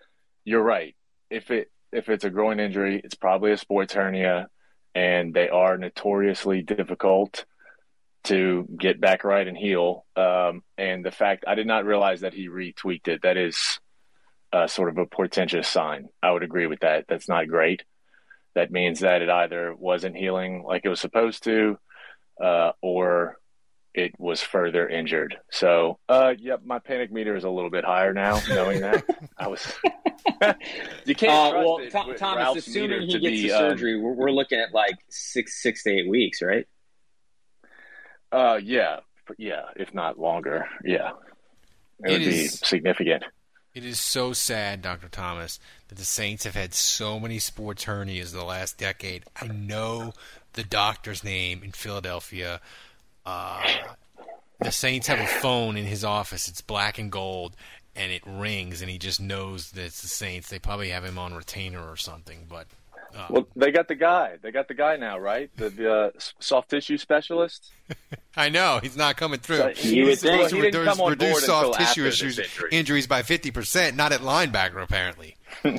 S18: you're right. If it if it's a groin injury, it's probably a sports hernia, and they are notoriously difficult to get back right and heal. Um, and the fact I did not realize that he retweaked it. That is uh, sort of a portentous sign. I would agree with that. That's not great. That means that it either wasn't healing like it was supposed to, uh, or it was further injured. So, uh, yep, my panic meter is a little bit higher now, knowing that I was. you can't
S4: Uh,
S18: trust
S4: well,
S18: it
S4: Tho- Thomas,
S18: Ralph's
S4: assuming he
S18: to
S4: gets
S18: be,
S4: the
S18: um,
S4: surgery, we're, we're looking at like six six to eight weeks, right?
S18: Uh, yeah, yeah, if not longer, yeah, it,
S2: It
S18: would be significant.
S2: It is so sad, Dr. Thomas, that the Saints have had so many sports hernias the last decade. I know the doctor's name in Philadelphia. Uh, the Saints have a phone in his office. It's black and gold, and it rings, and he just knows that it's the Saints. They probably have him on retainer or something, but uh,
S18: Well, they got the guy. They got the guy now, right? The, the uh, soft tissue specialist.
S2: I know he's not coming through.
S18: So would
S2: He's supposed to
S18: he didn't
S2: reduce,
S18: come on
S2: reduce soft tissue issues,
S18: injury.
S2: injuries by fifty percent. Not at linebacker, apparently.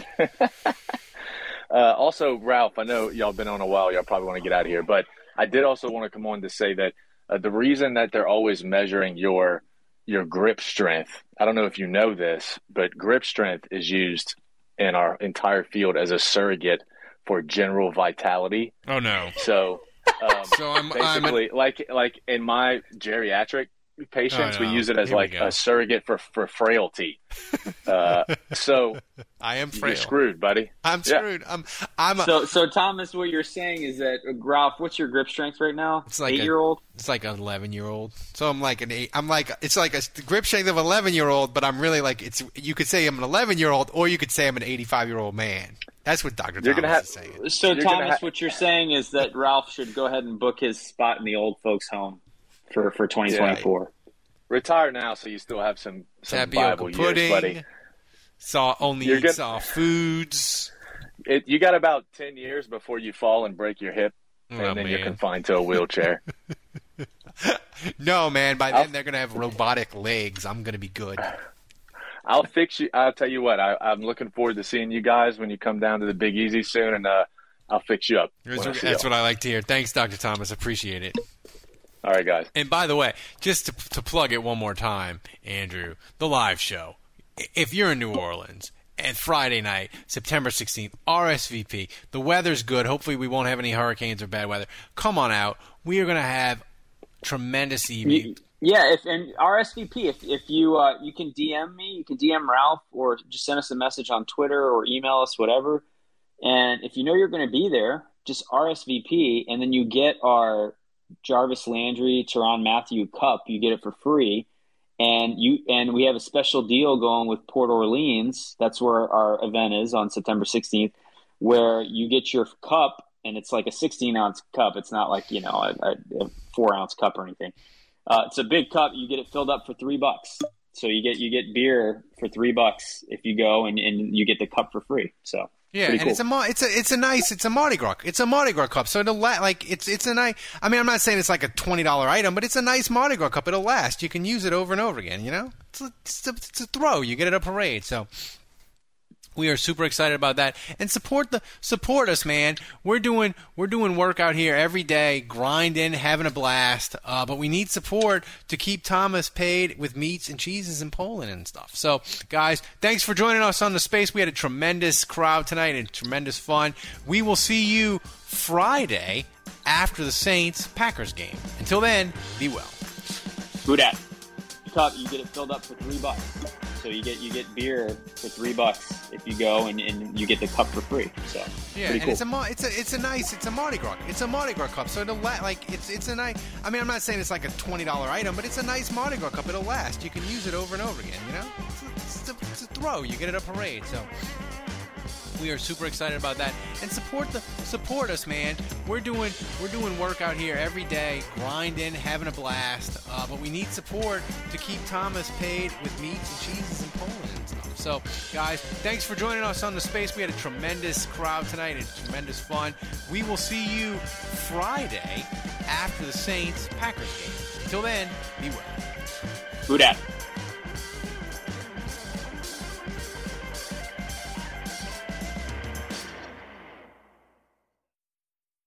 S18: Uh, also, Ralph, I know y'all been on a while. Y'all probably want to get out of here, but I did also want to come on to say that uh, the reason that they're always measuring your your grip strength. I don't know if you know this, but grip strength is used in our entire field as a surrogate for general vitality.
S2: Oh no!
S18: So, um,
S2: So I'm- I'm a-
S18: basically like like in my geriatric patients,
S2: Oh,
S18: we use it as
S2: Here
S18: like a surrogate for for frailty. Uh, so
S2: I am
S18: you're
S2: frail.
S18: screwed, buddy.
S2: I'm
S18: Yeah.
S2: screwed. I'm. I'm. A,
S4: so, so Thomas, what you're saying is that uh, Ralph, what's your grip strength right now?
S2: It's like
S4: eight
S2: a-
S4: year old.
S2: It's like an eleven year old. So I'm like an eight. I'm like it's like a grip strength of eleven year old, but I'm really like it's. You could say I'm an eleven year old, or you could say I'm an eighty five year old man. That's what Doctor
S18: You're
S2: Thomas
S18: gonna have-
S2: is saying.
S4: So,
S18: You're
S4: Thomas,
S18: ha-
S4: what you're saying is that Ralph should go ahead and book his spot in the old folks' home for for 2024.
S18: Retire now, so you still have some some
S2: Tapioca
S18: viable
S2: pudding.
S18: years, buddy.
S2: Saw only
S18: You're
S2: eat
S18: good-
S2: saw foods.
S18: It, you got about ten years before you fall and break your hip, and
S2: Oh,
S18: then you're confined to a wheelchair.
S2: No, man. By
S18: I'll-
S2: then they're gonna have robotic legs. I'm gonna be good.
S18: I'll fix you. I'll tell you what. I, I'm looking forward to seeing you guys when you come down to the Big Easy soon, and uh, I'll fix you up.
S2: That's,
S18: when I see
S2: that's what I like to hear. Thanks, Doctor Thomas. Appreciate it.
S18: All right, guys.
S2: And by the way, just to, to plug it one more time, Andrew, the live show. If you're in New Orleans and Friday night, September 16th, RSVP. The weather's good. Hopefully, we won't have any hurricanes or bad weather. Come on out. We are going to have tremendous evening.
S4: Yeah, if and RSVP, if if you uh, you can DM me, you can DM Ralph, or just send us a message on Twitter or email us, whatever. And if you know you're going to be there, just RSVP, and then you get our Jarvis Landry, Tyrann Mathieu Cup. You get it for free, and you and we have a special deal going with Port Orleans. That's where our event is on September 16th, where you get your cup, and it's like a 16 ounce cup. It's not like you know a, a, four ounce cup or anything. Uh, it's a big cup. You get it filled up for three bucks. So you get you get beer for three bucks if you go, and, and you get the cup for free. So
S2: Yeah,
S4: pretty
S2: and
S4: cool.
S2: it's a it's a it's a nice it's a Mardi Gras it's a Mardi Gras cup. So it'll la- like it's it's a nice. I mean, I'm not saying it's like a twenty dollar item, but it's a nice Mardi Gras cup. It'll last. You can use it over and over again. You know, it's a, it's a, it's a throw. You get it at a parade. So We are super excited about that, and support the support us, man. We're doing we're doing work out here every day, grinding, having a blast. Uh, but we need support to keep Thomas paid with meats and cheeses in Poland and stuff. So, guys, thanks for joining us on the space. We had a tremendous crowd tonight and tremendous fun. We will see you Friday after the Saints Packers game. Until then, be well.
S17: Who dat? Cup, you get it filled up for three bucks. So you get you get beer for three bucks if you go, and, and you get the cup for free. So
S2: Yeah, and
S17: cool.
S2: it's a it's a it's a nice it's a Mardi Gras it's a Mardi Gras cup. So it'll la- like it's it's a nice. I mean, I'm not saying it's like a twenty dollar item, but it's a nice Mardi Gras cup. It'll last. You can use it over and over again. You know, it's a, it's a, it's a throw. You get it at a parade. So we are super excited about that. And support the support us man. We're doing we're doing work out here every day grinding having a blast. Uh, but we need support to keep thomas paid with meats and cheeses and poland and stuff. So guys thanks for joining us on the space. We had a tremendous crowd tonight and tremendous fun. We will see you friday after the saints packers game. Until then be well.
S17: Dat?